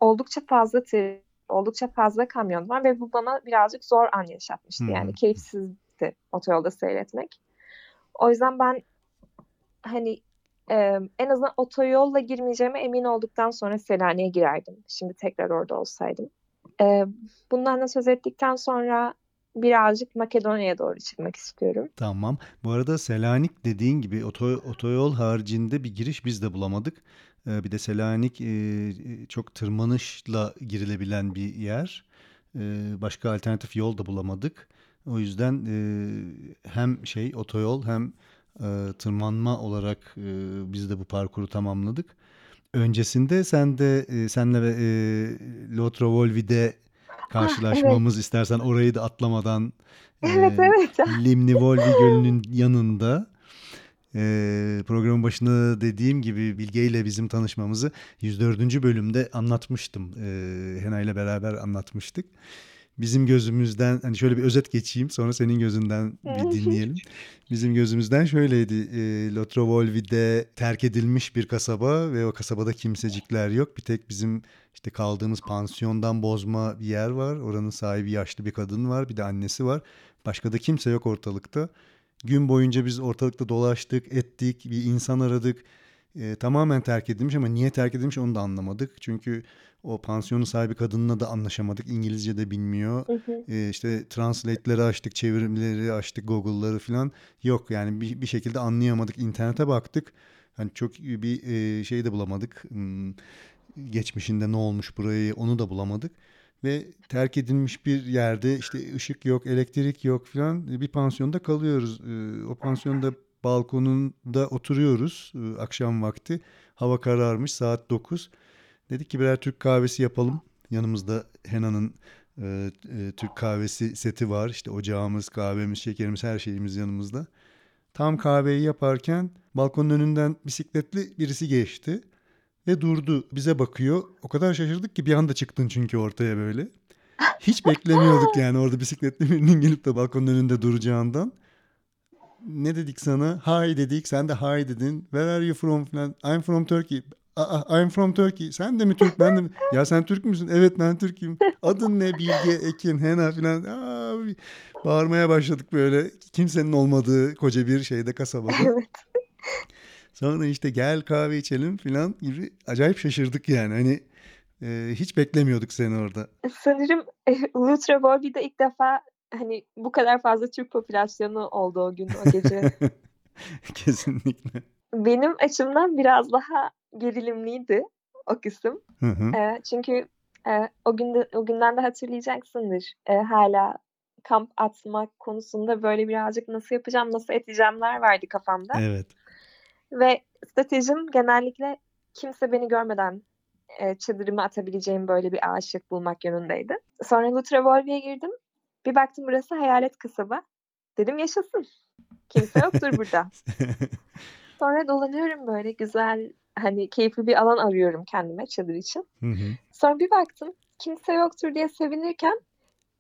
oldukça fazla tır, oldukça fazla kamyon var ve bu bana birazcık zor an yaşatmıştı. Hmm. Yani keyifsizdi otoyolda seyretmek. O yüzden ben hani e, en azından otoyolla girmeyeceğime emin olduktan sonra Selanik'e girerdim. Şimdi tekrar orada olsaydım. E, bundan da söz ettikten sonra birazcık Makedonya'ya doğru çıkmak istiyorum. Tamam. Bu arada Selanik dediğin gibi oto, otoyol haricinde bir giriş biz de bulamadık. Ee, bir de Selanik e, çok tırmanışla girilebilen bir yer. Ee, başka alternatif yol da bulamadık. O yüzden e, hem şey otoyol hem e, tırmanma olarak e, biz de bu parkuru tamamladık. Öncesinde sen de e, senle e, Lotrovolvi'de karşılaşmamız istersen orayı da atlamadan Evet e, evet. Limni-Volvi Gölü'nün yanında e, programın başında dediğim gibi Bilge ile bizim tanışmamızı 104. bölümde anlatmıştım. E, Hena ile beraber anlatmıştık. Bizim gözümüzden hani şöyle bir özet geçeyim sonra senin gözünden bir dinleyelim. Bizim gözümüzden şöyleydi. E, Lotrovolvi'de terk edilmiş bir kasaba ve o kasabada kimsecikler yok. Bir tek bizim işte kaldığımız pansiyondan bozma bir yer var. Oranın sahibi yaşlı bir kadın var. Bir de annesi var. Başka da kimse yok ortalıkta. Gün boyunca biz ortalıkta dolaştık, ettik, bir insan aradık. E, tamamen terk edilmiş ama niye terk edilmiş onu da anlamadık. Çünkü o pansiyonun sahibi kadınla da anlaşamadık. İngilizce de bilmiyor. Hı hı. E, işte translate'leri açtık, çevirimleri açtık, Google'ları falan. Yok yani bir, bir şekilde anlayamadık. İnternete baktık. Hani çok bir e, şey de bulamadık. Hmm, geçmişinde ne olmuş burayı onu da bulamadık. Ve terk edilmiş bir yerde işte ışık yok, elektrik yok falan bir pansiyonda kalıyoruz. Ee, O pansiyonda balkonunda oturuyoruz e, akşam vakti. Hava kararmış saat 9. Dedik ki birer Türk kahvesi yapalım. Yanımızda Hena'nın e, e, Türk kahvesi seti var. İşte ocağımız, kahvemiz, şekerimiz her şeyimiz yanımızda. Tam kahveyi yaparken balkonun önünden bisikletli birisi geçti ve durdu. Bize bakıyor. O kadar şaşırdık ki bir anda çıktın çünkü ortaya böyle. Hiç beklemiyorduk yani orada bisikletli birinin gelip de balkonun önünde duracağından. Ne dedik sana? Hi dedik. Sen de hi dedin. Where are you from falan. I'm from Turkey. Aa, I'm from Turkey. Sen de mi Türk? Ben de mi? Ya sen Türk müsün? Evet ben Türk'üm. Adın ne? Bilge, Ekin, Hena falan. Aa, bağırmaya başladık böyle. Kimsenin olmadığı koca bir şeyde kasabada. Evet. Sonra işte gel kahve içelim falan gibi acayip şaşırdık yani. Hani e, hiç beklemiyorduk seni orada. Sanırım e, Lutra Volby'de ilk defa hani bu kadar fazla Türk popülasyonu oldu o gün o gece. Kesinlikle. Benim açımdan biraz daha gerilimliydi o kısım. Hı hı. E, çünkü e, o günde o günden de hatırlayacaksındır. E, hala kamp atmak konusunda böyle birazcık nasıl yapacağım, nasıl edeceğimler vardı kafamda. Evet. Ve stratejim genellikle kimse beni görmeden e, çadırımı atabileceğim böyle bir ağaçlık bulmak yönündeydi. Sonra Lutra Volby'ye girdim. Bir baktım burası hayalet kasaba. Dedim yaşasın. Kimse yoktur burada. Sonra dolanıyorum böyle güzel hani keyifli bir alan arıyorum kendime çadır için. Hı hı. Sonra bir baktım kimse yoktur diye sevinirken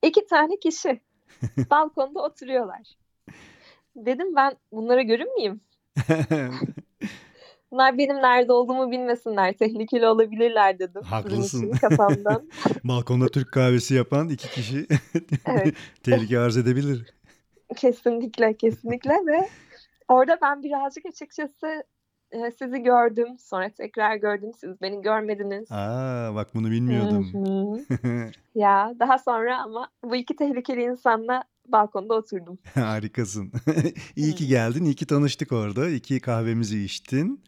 iki tane kişi balkonda oturuyorlar. Dedim ben bunlara görünmeyeyim. Bunlar benim nerede olduğumu bilmesinler. Tehlikeli olabilirler dedim. Haklısın. kafamdan. Balkonda Türk kahvesi yapan iki kişi Evet. tehlike arz edebilir. Kesinlikle, kesinlikle ve orada ben birazcık açıkçası e, sizi gördüm. Sonra tekrar gördüm. Siz beni görmediniz. Aa bak bunu bilmiyordum. Ya daha sonra ama bu iki tehlikeli insanla balkonda oturdum. Harikasın. iyi ki geldin. İyi ki tanıştık orada. İki kahvemizi içtin.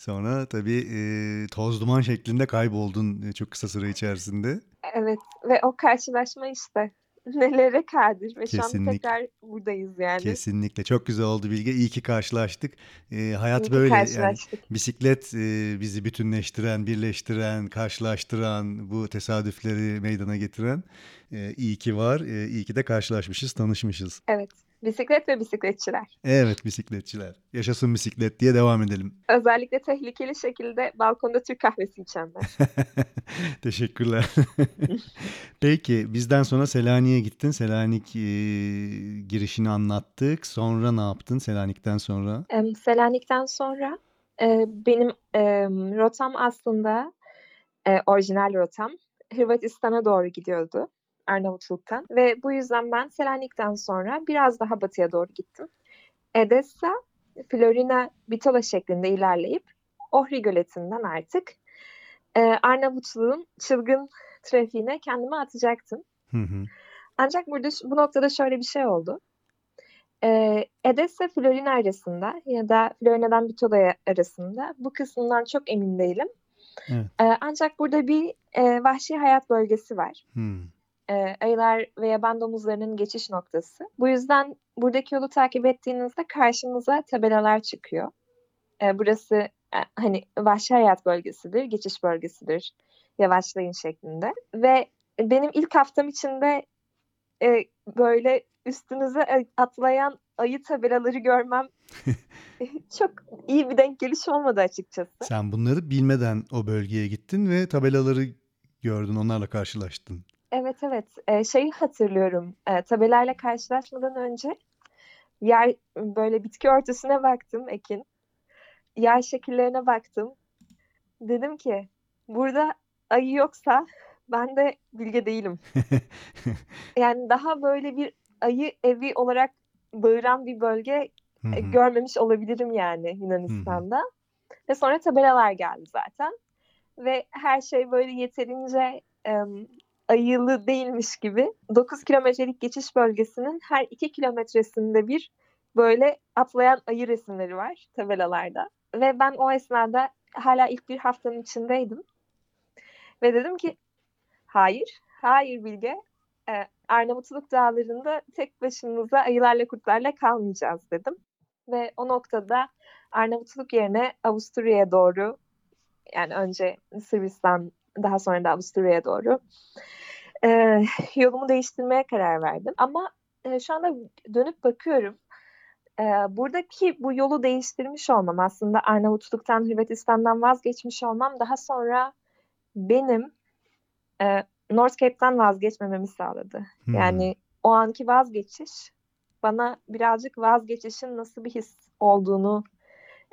Sonra tabii e, toz duman şeklinde kayboldun e, çok kısa süre içerisinde. Evet ve o karşılaşma işte nelere kadir ve şu an Kesinlikle. tekrar buradayız yani. Kesinlikle. Çok güzel oldu Bilge. İyi ki karşılaştık. E, hayat İyi böyle. Yani bisiklet e, bizi bütünleştiren, birleştiren, karşılaştıran, bu tesadüfleri meydana getiren e, iyi ki var. E, iyi ki de karşılaşmışız, tanışmışız. Evet. Bisiklet ve bisikletçiler. Evet bisikletçiler. Yaşasın bisiklet diye devam edelim. Özellikle tehlikeli şekilde balkonda Türk kahvesi içenler. Teşekkürler. Peki bizden sonra Selanik'e gittin. Selanik e, girişini anlattık. Sonra ne yaptın Selanik'ten sonra? Em, Selanik'ten sonra e, benim em, rotam aslında e, orijinal rotam Hırvatistan'a doğru gidiyordu Arnavutluk'tan ve bu yüzden ben Selanik'ten sonra biraz daha batıya doğru gittim. Edessa, Florina, Bitola şeklinde ilerleyip Ohri Göleti'nden artık e, Arnavutluğun çılgın trafiğine kendimi atacaktım. Hı hı. Ancak burada bu noktada şöyle bir şey oldu. Ee, Edessa Florina arasında ya da Florina'dan Bitola'ya arasında bu kısmından çok emin değilim. Evet. Ee, ancak burada bir e, vahşi hayat bölgesi var. Hı. Ee, ayılar ve yaban domuzlarının geçiş noktası. Bu yüzden buradaki yolu takip ettiğinizde karşınıza tabelalar çıkıyor. Ee, burası e, hani vahşi hayat bölgesidir, geçiş bölgesidir, yavaşlayın şeklinde. Ve benim ilk haftam içinde e, böyle üstünüze e, atlayan ayı tabelaları görmem e, çok iyi bir denk geliş olmadı açıkçası. Sen bunları bilmeden o bölgeye gittin ve tabelaları gördün, onlarla karşılaştın. Evet evet e, şeyi hatırlıyorum e, tabelayla karşılaşmadan önce yer böyle bitki örtüsüne baktım Ekin. Yer şekillerine baktım. Dedim ki burada ayı yoksa ben de bilge değilim. Yani daha böyle bir ayı evi olarak bağıran bir bölge e, görmemiş olabilirim yani Yunanistan'da. Ve sonra tabelalar geldi zaten. Ve her şey böyle yeterince em, ayılı değilmiş gibi 9 kilometrelik geçiş bölgesinin her 2 kilometresinde bir böyle atlayan ayı resimleri var tabelalarda. Ve ben o esnada hala ilk bir haftanın içindeydim. Ve dedim ki hayır, hayır Bilge. E, Arnavutluk dağlarında tek başımıza ayılarla kurtlarla kalmayacağız dedim. Ve o noktada Arnavutluk yerine Avusturya'ya doğru yani önce Sırbistan daha sonra da Avusturya'ya doğru e, yolumu değiştirmeye karar verdim. Ama e, şu anda dönüp bakıyorum. E, buradaki bu yolu değiştirmiş olmam aslında Arnavutluk'tan Hırvatistan'dan vazgeçmiş olmam daha sonra benim e, North Cape'den vazgeçmememi sağladı. Hmm. Yani o anki vazgeçiş bana birazcık vazgeçişin nasıl bir his olduğunu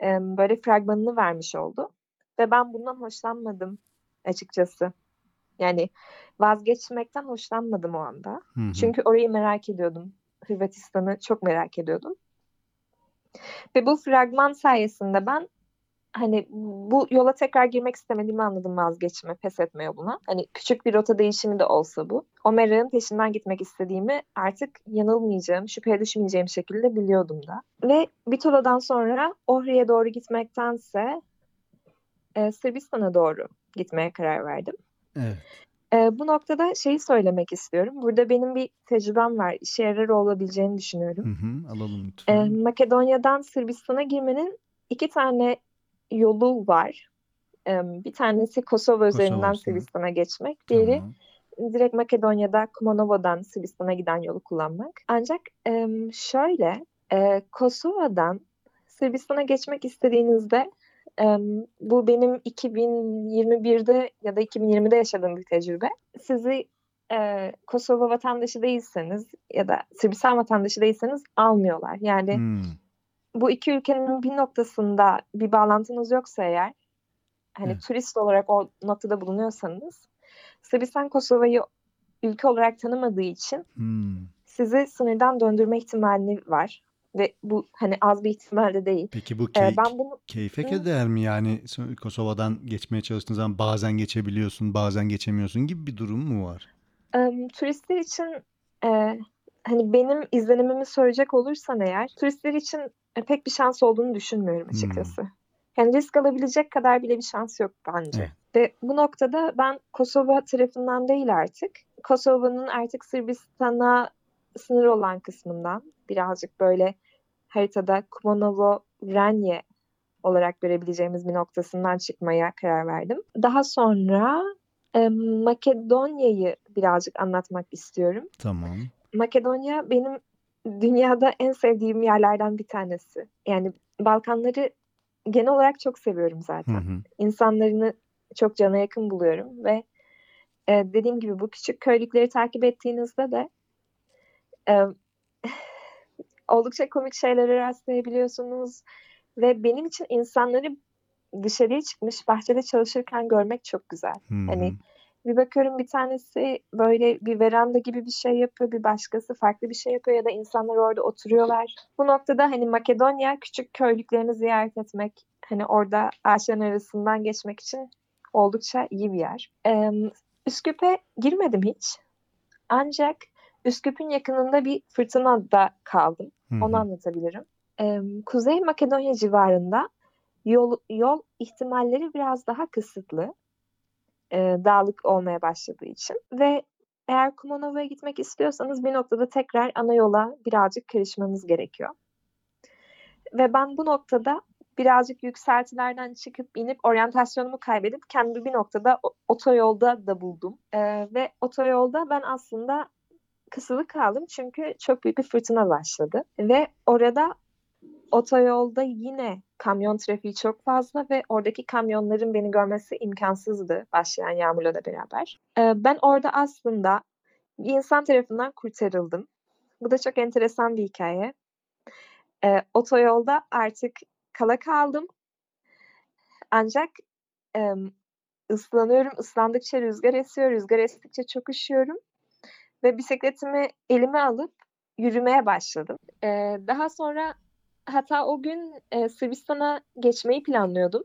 e, böyle fragmanını vermiş oldu. Ve ben bundan hoşlanmadım açıkçası. Yani vazgeçmekten hoşlanmadım o anda. Hı hı. Çünkü orayı merak ediyordum. Hırvatistan'ı çok merak ediyordum. Ve bu fragman sayesinde ben hani bu yola tekrar girmek istemediğimi anladım vazgeçme, pes etme yoluna. Hani küçük bir rota değişimi de olsa bu. O peşinden gitmek istediğimi artık yanılmayacağım, şüpheye düşmeyeceğim şekilde biliyordum da. Ve Bitola'dan sonra Ohri'ye doğru gitmektense e, Sırbistan'a doğru gitmeye karar verdim. Evet. E, bu noktada şeyi söylemek istiyorum. Burada benim bir tecrübem var. İşe yarar olabileceğini düşünüyorum. Hı hı, alalım E, lütfen. Makedonya'dan Sırbistan'a girmenin iki tane yolu var. E, bir tanesi Kosova üzerinden. Sırbistan'a geçmek. Diğeri Tamam. direkt Makedonya'da Kumanova'dan Sırbistan'a giden yolu kullanmak. Ancak e, şöyle e, Kosova'dan Sırbistan'a geçmek istediğinizde e, bu benim 2021'de ya da 2020'de yaşadığım bir tecrübe. Sizi e, Kosova vatandaşı değilseniz ya da Sırbistan vatandaşı değilseniz almıyorlar. Yani Hmm, bu iki ülkenin bir noktasında bir bağlantınız yoksa eğer hani Evet. turist olarak o noktada bulunuyorsanız Sırbistan Kosova'yı ülke olarak tanımadığı için hmm. sizi sınırdan döndürme ihtimali var ve bu hani az bir ihtimal de değil. Peki bu Ee, key- ben bunu keyfe keder mi? Yani so- Kosova'dan geçmeye çalıştığın zaman bazen geçebiliyorsun, bazen geçemiyorsun gibi bir durum mu var? Em, turistler için e, hani benim izlenimimi söyleyecek olursan eğer turistler için e, pek bir şans olduğunu düşünmüyorum açıkçası. Yani risk alabilecek kadar bile bir şans yok bence. Evet. Ve bu noktada ben Kosova tarafından değil artık Kosova'nın artık Sırbistan'a sınır olan kısmından birazcık böyle haritada Kumanovo Vranje olarak görebileceğimiz bir noktasından çıkmaya karar verdim. Daha sonra e, Makedonya'yı birazcık anlatmak istiyorum. Tamam. Makedonya benim dünyada en sevdiğim yerlerden bir tanesi. Yani Balkanları genel olarak çok seviyorum Hı zaten. hı. İnsanlarını çok cana yakın buluyorum ve e, dediğim gibi bu küçük köylükleri takip ettiğinizde de e, oldukça komik şeylere rastlayabiliyorsunuz ve benim için insanları dışarıya çıkmış bahçede çalışırken görmek çok güzel. Hı. Hani bir bakıyorum bir tanesi böyle bir veranda gibi bir şey yapıyor, bir başkası farklı bir şey yapıyor ya da insanlar orada oturuyorlar. Bu noktada hani Makedonya küçük köylüklerini ziyaret etmek, hani orada ağaçların arasından geçmek için oldukça iyi bir yer. Ee, Üsküp'e girmedim hiç. Ancak Üsküp'ün yakınında bir fırtınada kaldım. Hı hı. Onu anlatabilirim. Ee, Kuzey Makedonya civarında yol, yol ihtimalleri biraz daha kısıtlı. E, dağlık olmaya başladığı için. Ve eğer Kumanova'ya gitmek istiyorsanız bir noktada tekrar ana yola birazcık karışmanız gerekiyor. Ve ben bu noktada birazcık yükseltilerden çıkıp inip oryantasyonumu kaybedip kendimi bir noktada otoyolda da buldum. E, ve otoyolda ben aslında kısılı kaldım çünkü çok büyük bir fırtına başladı. Ve orada otoyolda yine kamyon trafiği çok fazla ve oradaki kamyonların beni görmesi imkansızdı başlayan yağmurla da beraber. Ee, ben orada aslında insan tarafından kurtarıldım. Bu da çok enteresan bir hikaye. Ee, otoyolda artık kala kaldım. Ancak ıslanıyorum. Islandıkça rüzgar esiyor. Rüzgar estikçe çok üşüyorum. Ve bisikletimi elime alıp yürümeye başladım. Ee, daha sonra hatta o gün e, Sırbistan'a geçmeyi planlıyordum.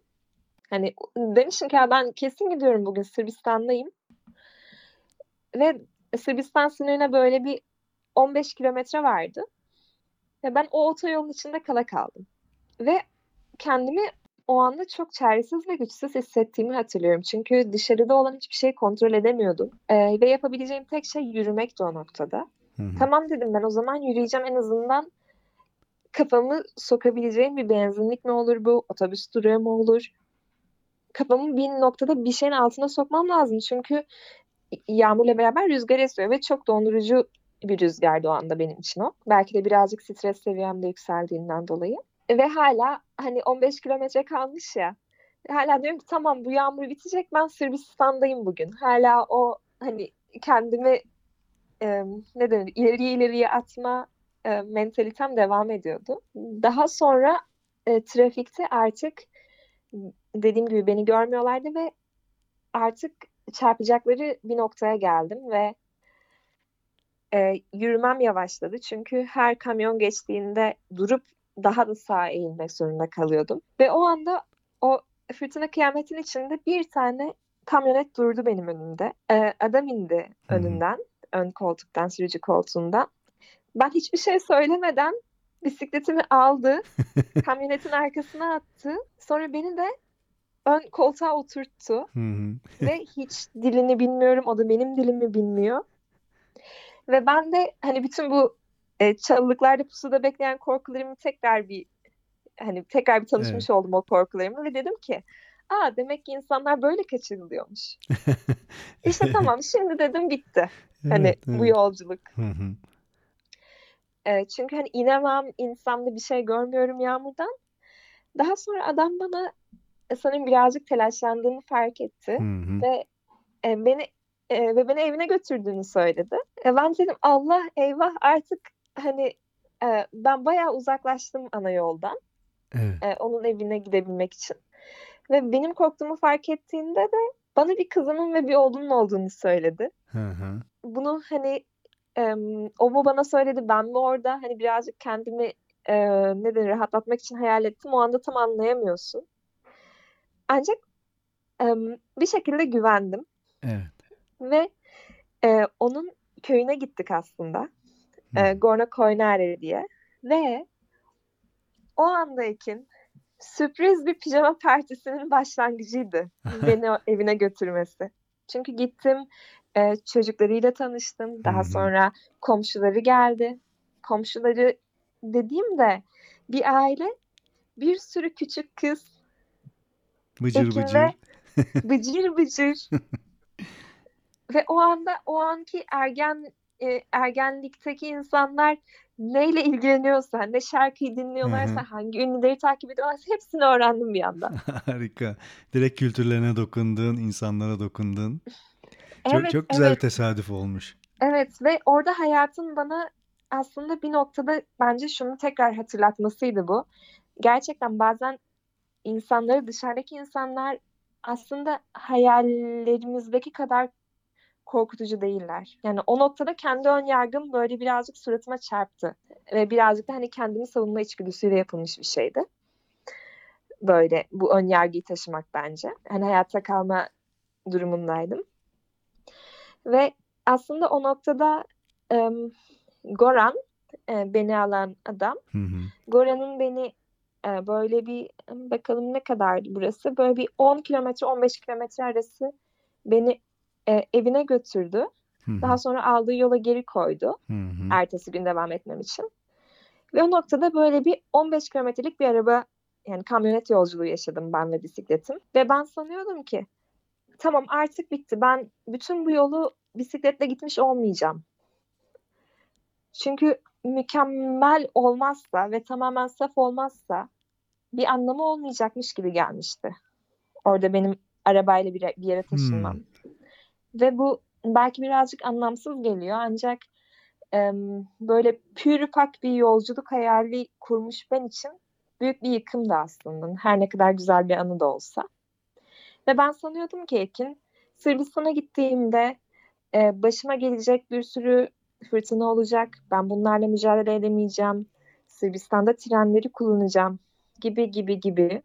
Hani demişim ki "Ya ben kesin gidiyorum bugün Sırbistan'dayım. Ve Sırbistan sınırına böyle bir 15 kilometre vardı. Ve ben o otoyolun içinde kala kaldım. Ve kendimi o anda çok çaresiz ve güçsüz hissettiğimi hatırlıyorum. Çünkü dışarıda olan hiçbir şeyi kontrol edemiyordum. Ee, ve yapabileceğim tek şey yürümekti o noktada. Hı hı. Tamam dedim ben o zaman yürüyeceğim en azından kafamı sokabileceğim bir benzinlik mi olur bu, otobüs durağı mı olur? Kafamı bir noktada bir şeyin altına sokmam lazım çünkü yağmurla beraber rüzgar esiyor ve çok dondurucu bir rüzgardı o anda benim için o. Belki de birazcık stres seviyem de yükseldiğinden dolayı. Ve hala hani 15 kilometre kalmış ya. Hala diyorum ki tamam bu yağmur bitecek ben Sırbistan'dayım bugün. Hala o hani kendimi e, ne denir ileriye ileriye atma e, mentalitem devam ediyordu. Daha sonra e, trafikte artık dediğim gibi beni görmüyorlardı ve artık çarpacakları bir noktaya geldim ve e, yürümem yavaşladı. Çünkü her kamyon geçtiğinde durup daha da sağa eğilmek zorunda kalıyordum. Ve o anda o fırtına kıyametin içinde bir tane kamyonet durdu benim önümde. Ee, adam indi önünden, ön koltuktan, sürücü koltuğundan. Ben hiçbir şey söylemeden bisikletimi aldı, kamyonetin arkasına attı. Sonra beni de ön koltuğa oturttu ve hiç dilini bilmiyorum, o da benim dilimi bilmiyor. Ve ben de hani bütün bu e, çalılıklarda pusuda bekleyen korkularımı tekrar bir hani tekrar bir tanışmış oldum o korkularımı ve dedim ki aa demek ki insanlar böyle kaçırılıyormuş. İşte tamam şimdi dedim bitti. Hani Evet, bu evet. yolculuk. Hı hı. E, çünkü hani inemem, de bir şey görmüyorum yağmurdan. Daha sonra adam bana e, sanırım birazcık telaşlandığını fark etti Hı hı. ve e, beni e, ve beni evine götürdüğünü söyledi. E, ben dedim Allah eyvah artık hani e, ben bayağı uzaklaştım ana yoldan Evet. e, onun evine gidebilmek için. Ve benim korktuğumu fark ettiğinde de bana bir kızının ve bir oğlunun olduğunu söyledi. Hı hı. Bunu hani e, o mu bana söyledi ben mi orada hani birazcık kendimi e, ne denir rahatlatmak için hayal ettim. O anda tam anlayamıyorsun. Ancak e, bir şekilde güvendim. Evet. Ve e, onun köyüne gittik aslında. E, hı. Gorno Koynare diye. Ve o andayken sürpriz bir pijama partisinin başlangıcıydı. Beni evine götürmesi. Çünkü gittim e, çocuklarıyla tanıştım. Daha sonra komşuları geldi. Komşuları dediğimde bir aile bir sürü küçük kız Bıcır Ekin bıcır. bıcır bıcır ve o anda o anki ergen e, ergenlikteki insanlar neyle ilgileniyorsa, ne şarkıyı dinliyorlarsa, hangi ünlüleri takip ediyorlarsa hepsini öğrendim bir anda. Harika. Direkt kültürlerine dokundun, insanlara dokundun. Çok Evet, çok güzel bir evet, tesadüf olmuş. evet ve orada hayatın bana aslında bir noktada bence şunu tekrar hatırlatmasıydı bu. Gerçekten bazen insanları dışarıdaki insanlar aslında hayallerimizdeki kadar korkutucu değiller. Yani o noktada kendi ön yargım böyle birazcık suratıma çarptı. Ve birazcık da hani kendimi savunma içgüdüsüyle yapılmış bir şeydi. Böyle bu ön yargıyı taşımak bence. Hani hayatta kalma durumundaydım. Ve aslında o noktada em, Goran, e, beni alan adam, Hı hı. Goran'ın beni e, böyle bir bakalım ne kadardı burası? Böyle bir 10 kilometre 15 kilometre arası beni e, evine götürdü. Hı hı. Daha sonra aldığı yola geri koydu. Hı hı. Ertesi gün devam etmem için. Ve o noktada böyle bir 15 kilometrelik bir araba yani kamyonet yolculuğu yaşadım ben ve bisikletim. Ve ben sanıyordum ki tamam artık bitti. Ben bütün bu yolu bisikletle gitmiş olmayacağım. Çünkü mükemmel olmazsa ve tamamen saf olmazsa bir anlamı olmayacakmış gibi gelmişti. Orada benim arabayla bir, bir yere taşınmam. Hmm. Ve bu belki birazcık anlamsız geliyor ancak em, böyle pür pak bir yolculuk hayali kurmuş ben için büyük bir yıkımdı aslında. Her ne kadar güzel bir anı da olsa. Ve ben sanıyordum ki Ekin, Sırbistan'a gittiğimde e, başıma gelecek bir sürü fırtına olacak. Ben bunlarla mücadele edemeyeceğim. Sırbistan'da trenleri kullanacağım gibi gibi gibi.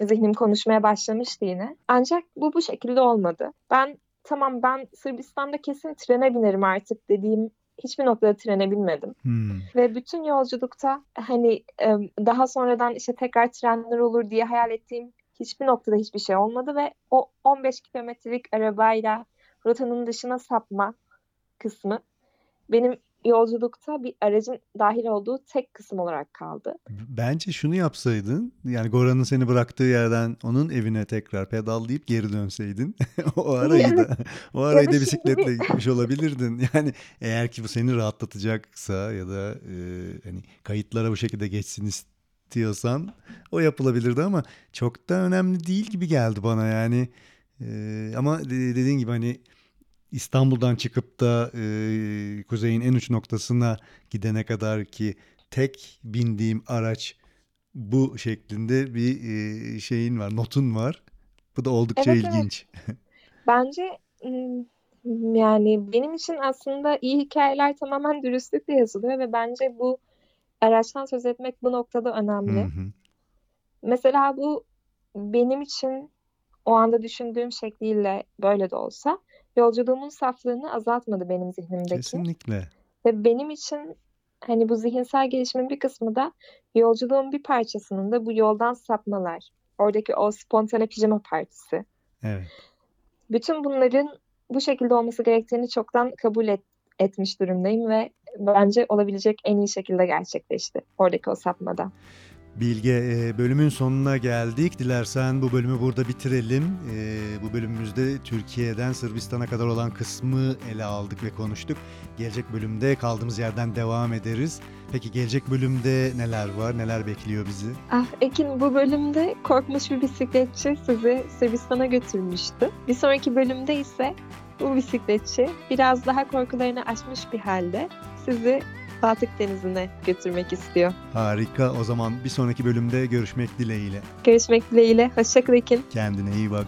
Zihnim konuşmaya başlamıştı yine. Ancak bu bu şekilde olmadı. Ben tamam ben Sırbistan'da kesin trene binerim artık dediğim hiçbir noktada trene binmedim. Hmm. Ve bütün yolculukta hani e, daha sonradan işte tekrar trenler olur diye hayal ettiğim hiçbir noktada hiçbir şey olmadı ve o 15 kilometrelik arabayla rotanın dışına sapma kısmı benim yolculukta bir aracın dahil olduğu tek kısım olarak kaldı. Bence şunu yapsaydın, yani Goran'ın seni bıraktığı yerden onun evine tekrar pedallayıp geri dönseydin. o arayı da, o arayı da bisikletle gitmiş olabilirdin. Yani eğer ki bu seni rahatlatacaksa ya da e, hani kayıtlara bu şekilde geçsin istiyorsan o yapılabilirdi ama çok da önemli değil gibi geldi bana yani. E, ama de- dediğin gibi hani İstanbul'dan çıkıp da e, kuzeyin en uç noktasına gidene kadar ki tek bindiğim araç bu şeklinde bir e, şeyin var, notun var. Bu da oldukça Evet evet. ilginç. Bence ım, yani benim için aslında iyi hikayeler tamamen dürüstlükle yazılıyor ve bence bu araçtan söz etmek bu noktada Hı önemli. hı. Mesela bu benim için o anda düşündüğüm şekliyle böyle de olsa yolculuğumun saflığını azaltmadı benim zihnimdeki. Kesinlikle. Ve benim için hani bu zihinsel gelişimin bir kısmı da yolculuğun bir parçasının da bu yoldan sapmalar. Oradaki o spontane pijama partisi. Evet. Bütün bunların bu şekilde olması gerektiğini çoktan kabul et- etmiş durumdayım ve bence olabilecek en iyi şekilde gerçekleşti oradaki o sapmada. Bilge e, bölümün sonuna geldik. Dilersen bu bölümü burada bitirelim. E, bu bölümümüzde Türkiye'den Sırbistan'a kadar olan kısmı ele aldık ve konuştuk. Gelecek bölümde kaldığımız yerden devam ederiz. Peki gelecek bölümde neler var? Neler bekliyor bizi? Ah Ekin bu bölümde korkmuş bir bisikletçi sizi Sırbistan'a götürmüştü. Bir sonraki bölümde ise bu bisikletçi biraz daha korkularını aşmış bir halde sizi Baltık Denizi'ne götürmek istiyor. Harika. O zaman bir sonraki bölümde görüşmek dileğiyle. Görüşmek dileğiyle. Hoşçakal Ekin. Kendine iyi bak.